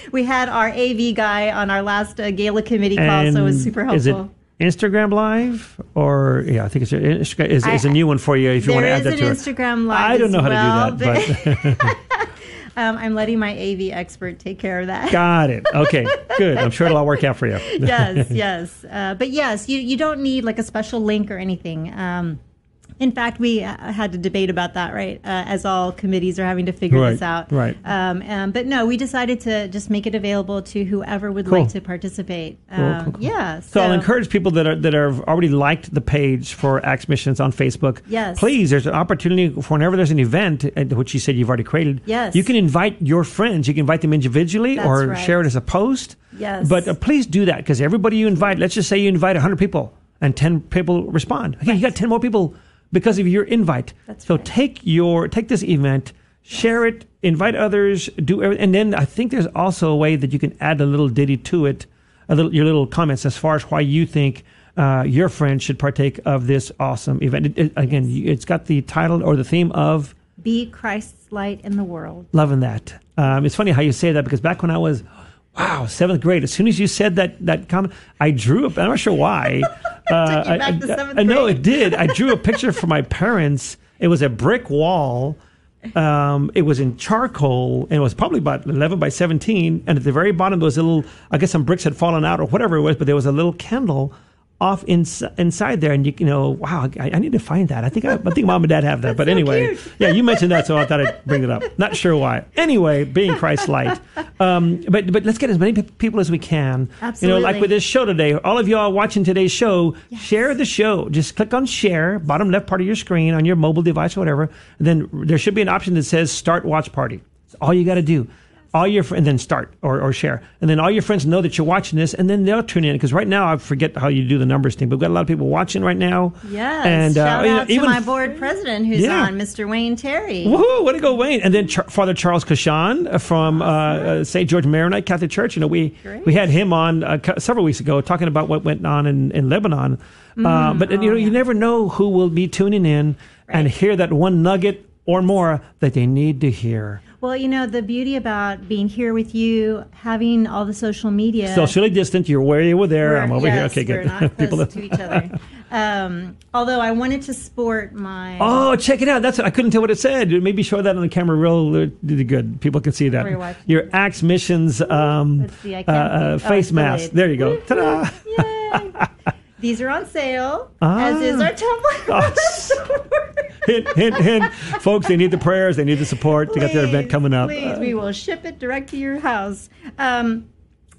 *laughs* we had our AV guy on our last uh, gala committee call, so it was super helpful. Instagram Live or yeah? I think it's Instagram is, is a new one for you if you want to add that to it. Instagram live. I don't know how well, to do that, but *laughs* um, I'm letting my AV expert take care of that. got it. Okay, good. I'm sure it'll all work out for you. *laughs* yes, *laughs* yes. Uh, but yes, you, you don't need like a special link or anything. Um, in fact, we uh, had to debate about that, right? Uh, as all committees are having to figure Right, this out. right. Um, um, but no, we decided to just make it available to whoever would Cool. like to participate. Um, cool, cool. Yeah. So I'll encourage people that are that have already liked the page for Acts Missions on Facebook. Yes. Please, there's an opportunity for whenever there's an event, uh, which you said you've already created. Yes. You can invite your friends. You can invite them individually That's or right. share it as a post. Yes. But uh, please do that because everybody you invite, let's just say you invite 100 people and 10 people respond. Okay, you got 10 more people because of your invite. That's so right. take your take this event, share it, invite others, do everything, and then I think there's also a way that you can add a little ditty to it, a little your little comments as far as why you think uh, your friends should partake of this awesome event. It, it- again, you- it's got the title or the theme of Be Christ's light in the world. loving that. Um, it's funny how you say that because back when I was, wow, seventh grade, as soon as you said that that comment, I drew up. I'm not sure why. *laughs* uh, you I, to I, no, it did. I drew a *laughs* picture for my parents. It was a brick wall. Um, it was in charcoal and it was probably about 11 by 17. And at the very bottom, there was a little, I guess some bricks had fallen out or whatever it was, but there was a little candle off ins- inside there. And you, you know, wow, I, I need to find that. I think I, I think mom and dad have that. but anyway, cute. yeah, you mentioned that, so I thought I'd bring it up. Not sure why. Anyway, being Christ light. Um, but but let's get as many pe- people as we can. Absolutely. You know, like with this show today, all of y'all watching today's show, share the show. Just click on share, bottom left part of your screen on your mobile device or whatever. And then there should be an option that says start watch party. That's all you got to do. All your fr- and then start or, or share, and then all your friends know that you're watching this, and then they'll tune in. Because right now I forget how you do the numbers thing, but we've got a lot of people watching right now. Yes. and uh, Shout you know, out to even my board president who's Yeah. on, Mr. Wayne Terry. Woohoo! Way to go, Wayne! And then Char- Father Charles Kashan from uh, uh, St. George Maronite Catholic Church. You know, we Great. we had him on uh, several weeks ago talking about what went on in, in Lebanon. uh, but you know, you never know who will be tuning in and hear that one nugget or more that they need to hear. Well, you know, the beauty about being here with you, having all the social media. Socially distant, you're where you were there. We're- I'm over yes, here. Okay, We're good. not *laughs* People close to each other. Um, although I wanted to sport my. Oh, check it out! That's I couldn't tell what it said. Maybe show that on the camera real good. People can see that. Your Acts Missions um, Let's see, I uh, uh. Oh, face mask. delayed. There you go. Ta-da! Yay. These are on sale, Ah. as is our template. *laughs* hint, hint, hint. Folks, they need the prayers. They need the support. They got their event coming up. Please, we will ship it direct to your house. Um,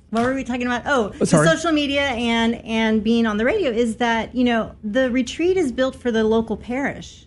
what were we talking about? Oh, sorry. social media and and being on the radio is that you know the retreat is built for the local parish,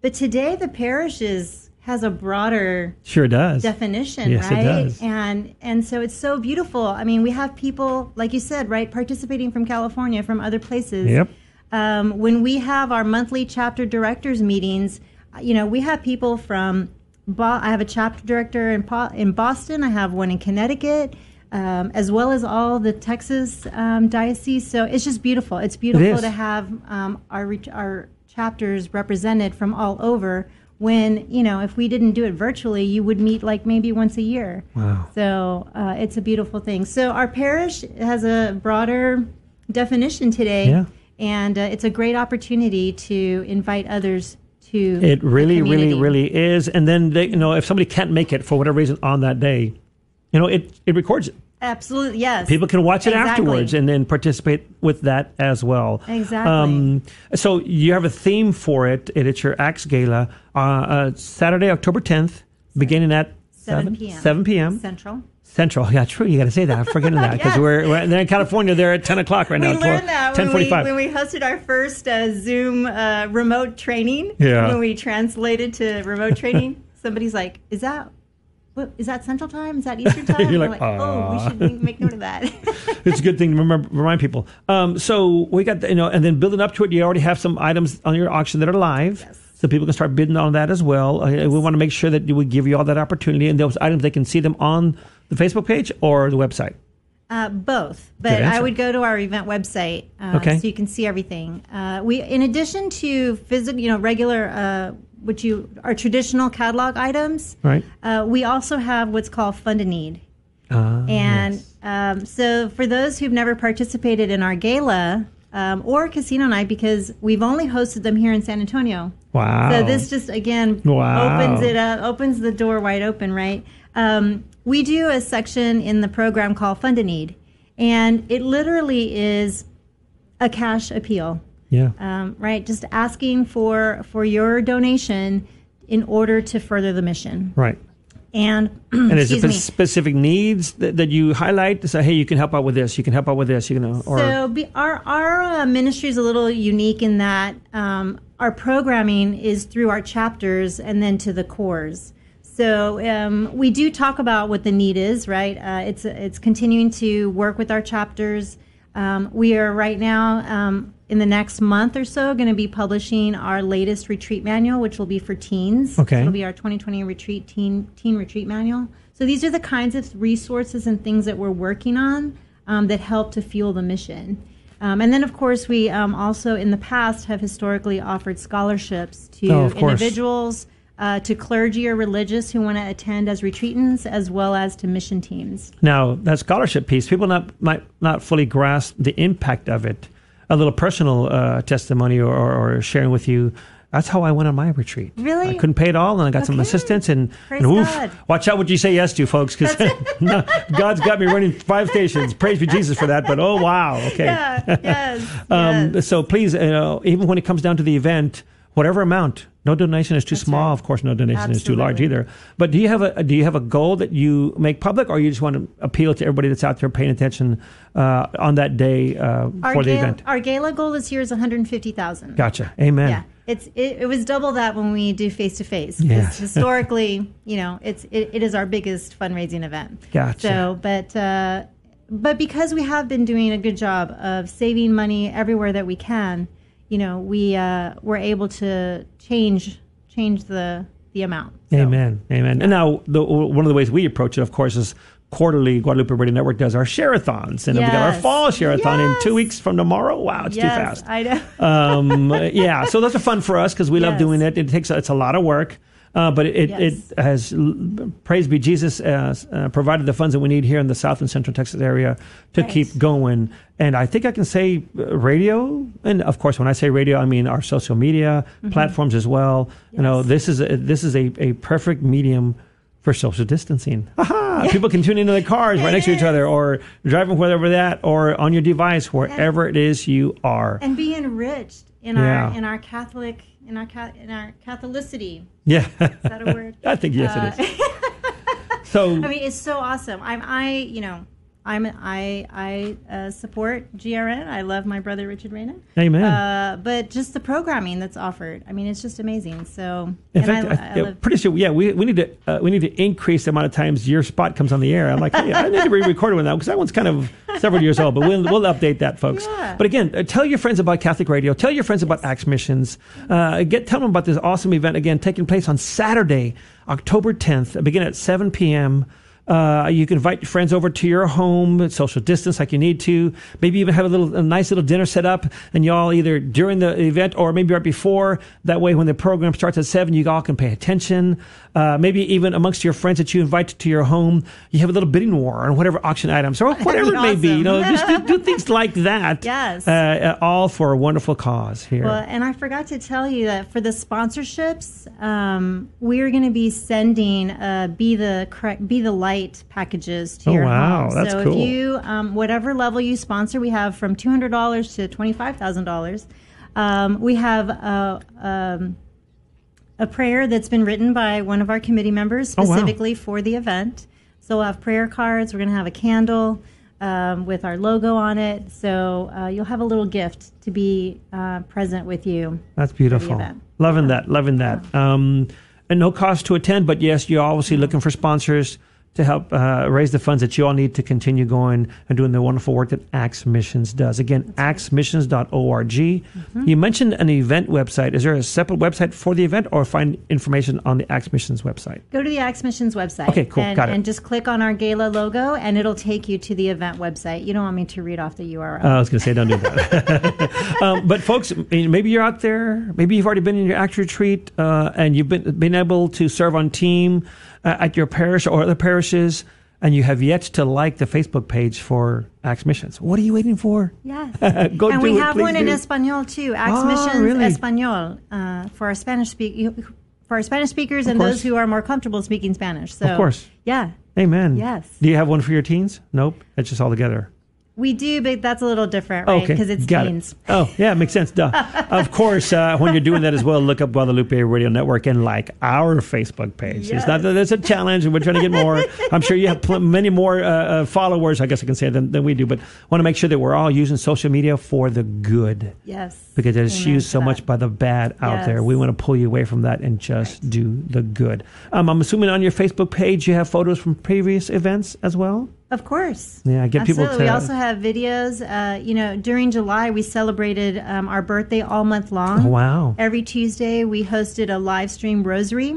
but today the parish is has a broader Sure does. definition, Yes, it right? does. And and so it's so beautiful. I mean, we have people like you said, right, participating from California, from other places. Yep. Um, when we have our monthly chapter directors meetings, uh, you know, we have people from. Bo- I have a chapter director in po- in Boston. I have one in Connecticut. Um, as well as all the Texas um, diocese, so it's just beautiful. It's beautiful is. to have um, our our chapters represented from all over. When you know, if we didn't do it virtually, you would meet like maybe once a year. Wow. So uh, it's a beautiful thing. So our parish has a broader definition today, Yeah. and uh, it's a great opportunity to invite others to. It really, really, really is. And then they, you know, if somebody can't make it for whatever reason on that day, you know, it it records it. Absolutely, yes. People can watch it Exactly. afterwards and then participate with that as well. Exactly. so you have a theme for it. and It's your Acts Gala, uh, uh, Saturday, October 10th, beginning at 7 p.m. 7 p.m. Central. Central. Yeah, true. You got to say that. I'm forgetting *laughs* that because Yes. we're, we're they're in California. They're at 10 o'clock right we now. learned that when we, 10:45. when we hosted our first uh, Zoom uh, remote training. Yeah. When we translated to remote training, *laughs* somebody's like, "Is that what? Is that Central Time? Is that *laughs* Eastern Time?" You're We're like, "Oh, we should make, make note of that." *laughs* it's a good thing to remember, remind people. Um, so we got, the- you know, and then building up to it, you already have some items on your auction that are live. Yes. So people can start bidding on that as well. Uh, We want to make sure that we give you all that opportunity, and those items they can see them on the Facebook page or the website. Uh, both, but I would go to our event website uh, Okay. so you can see everything. Uh, we, in addition to physical, you know, regular, what you our traditional catalog items, Right. Uh, we also have what's called Fund a Need, Uh, and um, so for those who've never participated in our gala um, or casino night, because we've only hosted them here in San Antonio, wow. so this just again Wow. opens it up, opens the door wide open, right? Um, we do a section in the program called Fund a Need, and it literally is a cash appeal, yeah. um, right? Just asking for for your donation in order to further the mission. right. And, *clears throat* And is it specific needs that, that you highlight to say, hey, you can help out with this, you can help out with this, you know, or so be, our our uh, ministry is a little unique in that um, our programming is through our chapters and then to the cores. So um, we do talk about what the need is, right? Uh, it's it's continuing to work with our chapters. Um, we are right now um, in the next month or so going to be publishing our latest retreat manual, which will be for teens. Okay. it'll be our 2020 retreat teen teen retreat manual. So these are the kinds of resources and things that we're working on um, that help to fuel the mission. Um, and then, of course, we um, also in the past have historically offered scholarships to Oh, individuals, uh, to clergy or religious who want to attend as retreatants, as well as to mission teams. Now that scholarship piece, people not might not fully grasp the impact of it. A little personal uh, testimony or, or sharing with you. That's how I went on my retreat. Really? I couldn't pay it all, and I got some assistance. And, Praise and oof, God. watch out what you say yes to, folks, because *laughs* God's got me running five stations. Praise be Jesus for that. But oh wow, okay. Yeah, yes. *laughs* Um, yes. So please, you know, even when it comes down to the event, whatever amount, no donation is too small. right. Of course, no donation is too large either. But do you have a do you have a goal that you make public, or you just want to appeal to everybody that's out there paying attention uh, on that day uh, for the event? our gala goal this year is 150,000. Gotcha. Amen. Yeah, it's it, it was double that when we do face to face. Yes. *laughs* historically, you know, it's it, it is our biggest fundraising event. Gotcha. So, but uh, but because we have been doing a good job of saving money everywhere that we can, you know, we uh, we're able to change change the the amount. So- Amen. Amen. And now, the, one of the ways we approach it, of course, is quarterly Guadalupe Radio Network does our share-a-thons. And then we got our fall share-a-thon in two weeks from tomorrow. Wow, it's Yes, too fast. I know. um, *laughs* yeah, so those are fun for us because we love doing it. It takes it's a lot of work, uh, but it, Yes. it has praise be Jesus uh, uh, provided the funds that we need here in the South and Central Texas area to Right. keep going. And I think I can say uh, radio, and of course, when I say radio, I mean our social media platforms as well. You know, Mm-hmm. This is a, this is a, a perfect medium for social distancing. *laughs* Aha! People can tune into their cars right next to each other, or driving wherever that, or on your device, wherever it is you are. and be enriched in Yeah. our in our Catholic in our in our Catholicity. Yeah. Is that a word? *laughs* I think yes, Uh, it is. *laughs* So I mean, it's so awesome. I'm, I, you know, I'm, I, I uh, support GRN. I love my brother Richard Reyna. Amen. Uh, but just the programming that's offered, I mean, it's just amazing. So, in fact, I, I, I yeah, pretty sure. Yeah, we, we need to uh, we need to increase the amount of times your spot comes on the air. I'm like, hey, I need to re-record one now because that one's kind of several years old. But we'll we'll update that, folks. Yeah. But again, uh, tell your friends about Catholic Radio. Tell your friends about Acts Missions. Uh, get tell them about this awesome event again taking place on Saturday, October 10th, begin at 7 p.m. Uh, you can invite your friends over to your home, social distance like you need to. Maybe even have a little, a nice little dinner set up, and y'all either during the event or maybe right before. That way, when the program starts at seven, you all can pay attention. Uh, maybe even amongst your friends that you invite to your home, you have a little bidding war on whatever auction items *laughs* or whatever it may be. You know, just do, do *laughs* things like that. Yes. Uh, uh, all for a wonderful cause here. well, and I forgot to tell you that for the sponsorships, um, we're going to be sending uh, "Be the Cri- Be the Light" packages to Oh, your wow. home. That's so cool. if you, um, whatever level you sponsor, we have from two hundred dollars to twenty five thousand dollars. Um, we have a, um, a prayer that's been written by one of our committee members Oh, wow. specifically for the event. So we'll have prayer cards. We're going to have a candle um, with our logo on it. So uh, you'll have a little gift to be uh, present with you. That's beautiful. Loving that. Loving that. Um, and no cost to attend, but yes, you're obviously looking for sponsors to help uh, raise the funds that you all need to continue going and doing the wonderful work that Acts Missions does. Again, actsmissions.org. Mm-hmm. You mentioned an event website. Is there a separate website for the event or find information on the Acts Missions website? Go to the Acts Missions website. Okay, cool. And, Got it. and just click on our gala logo, and it'll take you to the event website. You don't want me to read off the URL. Uh, I was going to say, don't do that. *laughs* um, but folks, maybe you're out there. Maybe you've already been in your Acts retreat, uh, and you've been been able to serve on team at your parish or other parishes, and you have yet to like the Facebook page for Acts Missions. What are you waiting for? Yes. *laughs* Go and do we it, have one in do. Espanol too. Acts Ah, Missions really? Espanol uh, for our Spanish speak for our Spanish speakers and course. those who are more comfortable speaking Spanish. So Of course. yeah, Amen. Yes. Do you have one for your teens? Nope. It's just all together. We do, but that's a little different, right? Okay, Because it's got teens. It. Oh, yeah, makes sense. Duh. *laughs* of course, uh, when you're doing that as well, look up Guadalupe Radio Network and like our Facebook page. It's not that it's a challenge, and we're trying to get more. I'm sure you have pl- many more uh, uh, followers, I guess I can say, than, than we do, but want to make sure that we're all using social media for the good Yes. because it's Amen used so that. much by the bad out there. Yes. We want to pull you away from that and just do the good. Um, I'm assuming on your Facebook page you have photos from previous events as well. Of course. Yeah, get people Absolutely. We also have videos. Uh, you know, during July, we celebrated um, our birthday all month long. Oh, wow. Every Tuesday, we hosted a live stream rosary.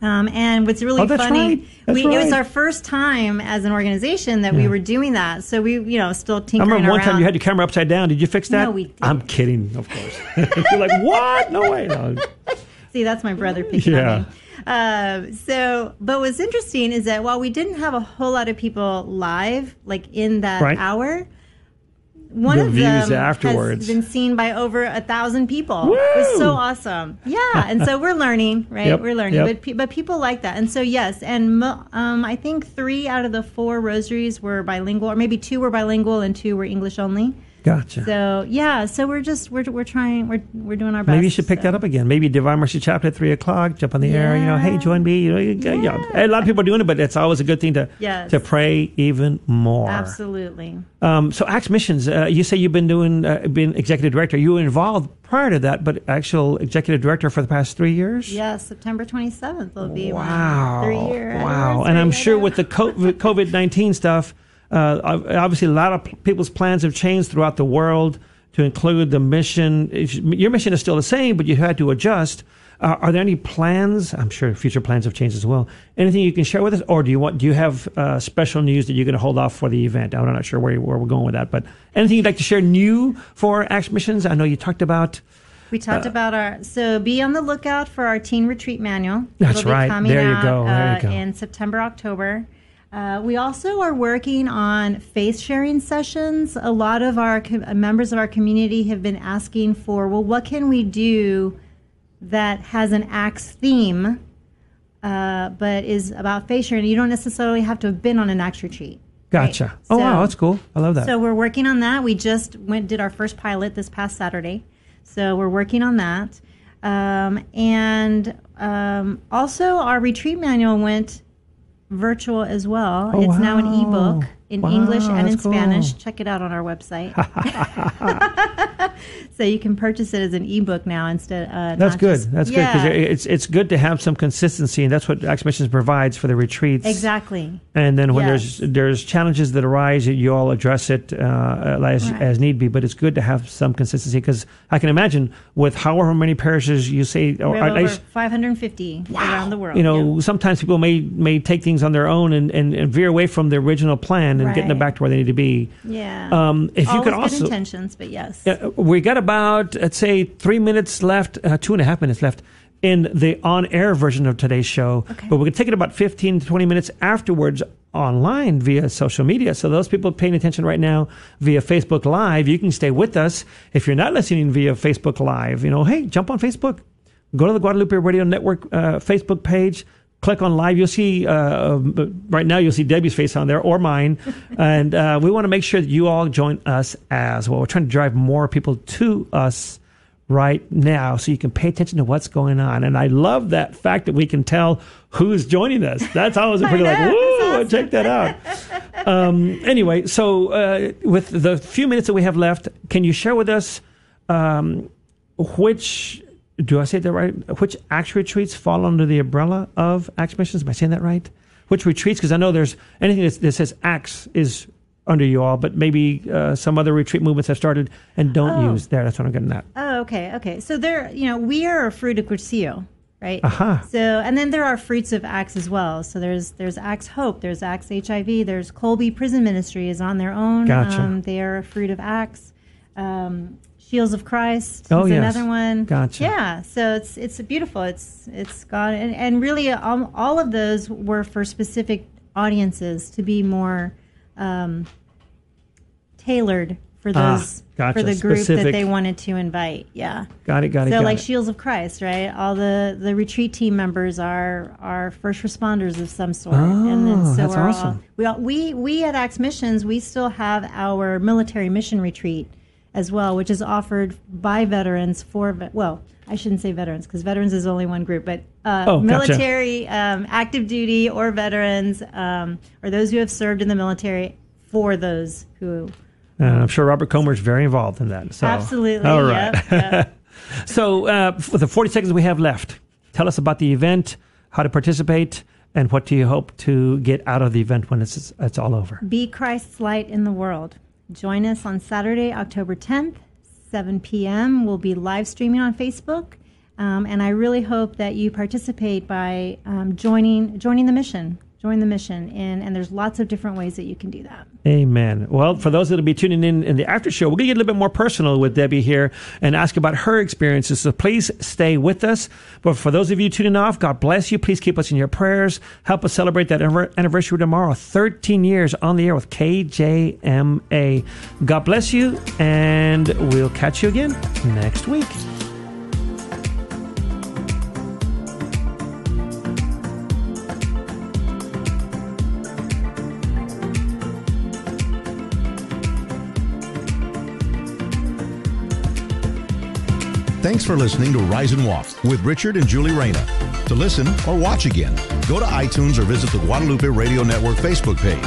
Um, and what's really Oh, funny, right. We, it was our first time as an organization that we were doing that. So we, you know, still tinkering. I remember one around. time you had your camera upside down. Did you fix that? No, we didn't. I'm kidding, of course. *laughs* You're like, what? No way. No. See, that's my brother picking Yeah. Uh, so, but what's interesting is that while we didn't have a whole lot of people live, like in that Right. hour, one The of them afterwards. has been seen by over a thousand people. It was so awesome. Yeah, and so we're learning, *laughs* right? Yep, We're learning, yep. but but people like that, and so yes, and mo- um, I think three out of the four rosaries were bilingual, or maybe two were bilingual and two were English only. Gotcha. So yeah, so we're just we're we're trying we're we're doing our best. Maybe you should pick so. that up again. Maybe Divine Mercy Chaplet at three o'clock. Jump on the air. You know, hey, join me. You know, you, you know, Yeah. a lot of people are doing it, but it's always a good thing to Yes. to pray even more. Absolutely. Um, so, Acts Missions. Uh, you say you've been doing, uh, been executive director. You were involved prior to that, but actual executive director for the past three years. Yes, September 27th will be Wow. three-year Wow. And I'm sure with the COVID 19 stuff, uh, obviously a lot of people's plans have changed throughout the world to include the mission. Your mission is still the same, but you had to adjust. Uh, are there any plans? I'm sure future plans have changed as well. Anything you can share with us, or do you want? Do you have uh, special news that you're going to hold off for the event? I'm not sure where, where we're going with that, but anything you'd like to share new for Action Missions? I know you talked about. We talked Uh, about our so be on the lookout for our teen retreat manual. That's right. Coming There you out, go. There you uh, go. In September, October. Uh, we also are working on faith sharing sessions. A lot of our co- uh, members of our community have been asking for, well, what can we do that has an Acts theme, uh, but is about faith sharing? You don't necessarily have to have been on an Acts retreat. right? Gotcha. Oh So- wow, that's cool. I love that. so we're working on that. We just went did our first pilot this past Saturday, so we're working on that. Um, and um, also, our retreat manual went virtual as well. Oh, it's now an wow. ebook in Wow, English and in cool. Spanish. Check it out on our website. *laughs* so you can purchase it as an ebook now instead. Uh, That's good. just- that's yeah, good because it's it's good to have some consistency, and that's what Action Missions provides for the retreats. exactly. And then when Yes. there's there's challenges that arise, you all address it uh, as Right. as need be. But it's good to have some consistency because I can imagine with however many parishes you say, or at least 550 around the world. you know, yeah. sometimes people may may take things on their own and, and, and veer away from the original plan and getting them back to where they need to be. Yeah. Um, if you Always could good also intentions, but yes. uh, we got about, let's say, three minutes left, uh, two and a half minutes left in the on air version of today's show. Okay. But we're going to take it about 15 to 20 minutes afterwards online via social media. So, those people paying attention right now via Facebook Live, you can stay with us. If you're not listening via Facebook Live, you know, hey, jump on Facebook. Go to the Guadalupe Radio Network uh, Facebook page. Click on live. You'll see uh, right now. You'll see Debbie's face on there or mine, *laughs* and uh, we want to make sure that you all join us as well. We're trying to drive more people to us right now, so you can pay attention to what's going on. And I love that fact that we can tell who's joining us. That's always a *laughs* pretty like, woo, check that out. *laughs* Um, anyway, so uh, with the few minutes that we have left, can you share with us um, which do I say that right? Which Acts retreats fall under the umbrella of Acts missions? Am I saying that right? Which retreats? Because I know there's anything that, that says Acts is under you all, but maybe uh, some other retreat movements have started and don't Oh. use there. That's what I'm getting at. Oh, okay, okay. So there, you know, we are a fruit of Cursillo, right? Aha. So, and then there are fruits of Acts as well. So there's there's Acts Hope, there's Acts HIV, there's Kolbe Prison Ministry is on their own. Gotcha. Um, they are a fruit of Acts. Um, Shields of Christ Oh, is yes. another one. Gotcha. Yeah, so it's it's beautiful. It's it's got and, and really all, all of those were for specific audiences to be more um, tailored for Ah, those gotcha. for the group Specific. that they wanted to invite. Yeah. Got it. Got it. So got like it. Shields of Christ, right? All the the retreat team members are are first responders of some sort, Oh, that's are awesome. all, we all, we we at Acts Missions we still have our military mission retreat as well, which is offered by veterans for well. I shouldn't say veterans because veterans is only one group, but uh, Oh, gotcha. military, um, active duty, or veterans, um, or those who have served in the military for those who I'm sure Robert Comer is very involved in that. So. absolutely. All right. Yep, yep. *laughs* So, uh, for the 40 seconds we have left, tell us about the event, how to participate, and what do you hope to get out of the event when it's it's all over. Be Christ's light in the world. Join us on Saturday, October 10th, 7 p.m. We'll be live streaming on Facebook. Um, and I really hope that you participate by um, joining joining the mission. Join the mission, and, and there's lots of different ways that you can do that. Amen. Well, for those that'll be tuning in in the after show, we're going to get a little bit more personal with Debbie here and ask about her experiences. So please stay with us. But for those of you tuning off, God bless you. Please keep us in your prayers. Help us celebrate that anniversary tomorrow. 13 years on the air with KJMA. God bless you, and we'll catch you again next week. Thanks for listening to Rise and Walk with Richard and Julie Reyna. To listen or watch again, go to iTunes or visit the Guadalupe Radio Network Facebook page.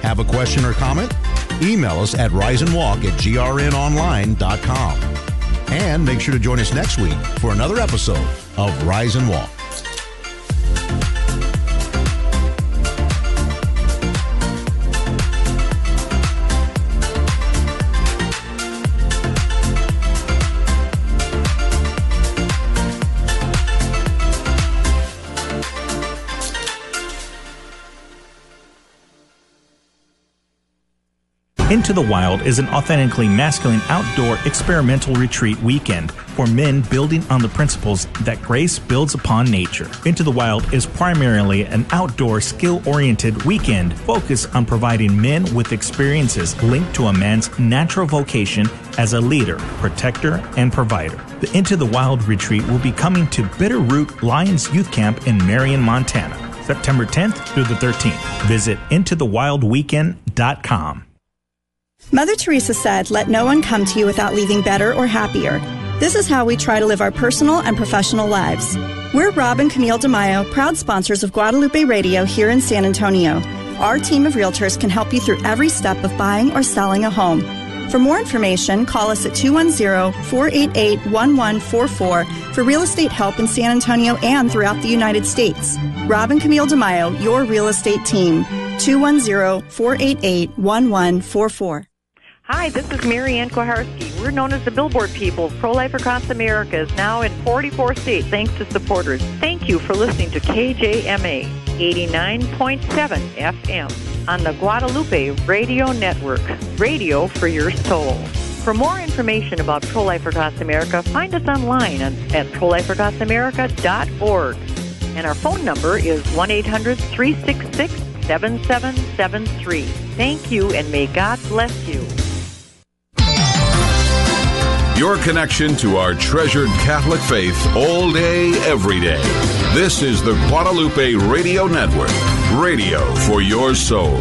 Have a question or comment? Email us at riseandwalk at grnonline.com. And make sure to join us next week for another episode of Rise and Walk. Into the Wild is an authentically masculine outdoor experimental retreat weekend for men building on the principles that grace builds upon nature. Into the Wild is primarily an outdoor skill oriented weekend focused on providing men with experiences linked to a man's natural vocation as a leader, protector, and provider. The Into the Wild retreat will be coming to Bitterroot Lions Youth Camp in Marion, Montana, September 10th through the 13th. Visit intothewildweekend.com. Mother Teresa said, Let no one come to you without leaving better or happier. This is how we try to live our personal and professional lives. We're Rob and Camille DeMaio, proud sponsors of Guadalupe Radio here in San Antonio. Our team of realtors can help you through every step of buying or selling a home. For more information, call us at 210-488-1144 for real estate help in San Antonio and throughout the United States. Rob and Camille DeMaio, your real estate team. 210-488-1144. Hi, this is Mary Ann Kuharski. We're known as the Billboard People. Pro Life Across America is now in 44 states thanks to supporters. Thank you for listening to KJMA 89.7 FM on the Guadalupe Radio Network. Radio for your soul. For more information about Pro Life Across America, find us online at prolifeacrossamerica.org. And our phone number is 1 800 366 7773. Thank you, and may God bless you. Your connection to our treasured Catholic faith all day, every day. This is the Guadalupe Radio Network, radio for your soul.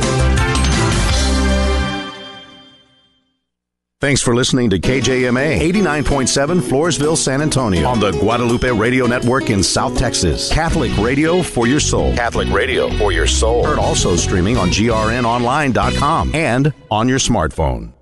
Thanks for listening to KJMA 89.7 Floresville, San Antonio on the Guadalupe Radio Network in South Texas. Catholic radio for your soul. Catholic radio for your soul. Heard also streaming on grnonline.com and on your smartphone.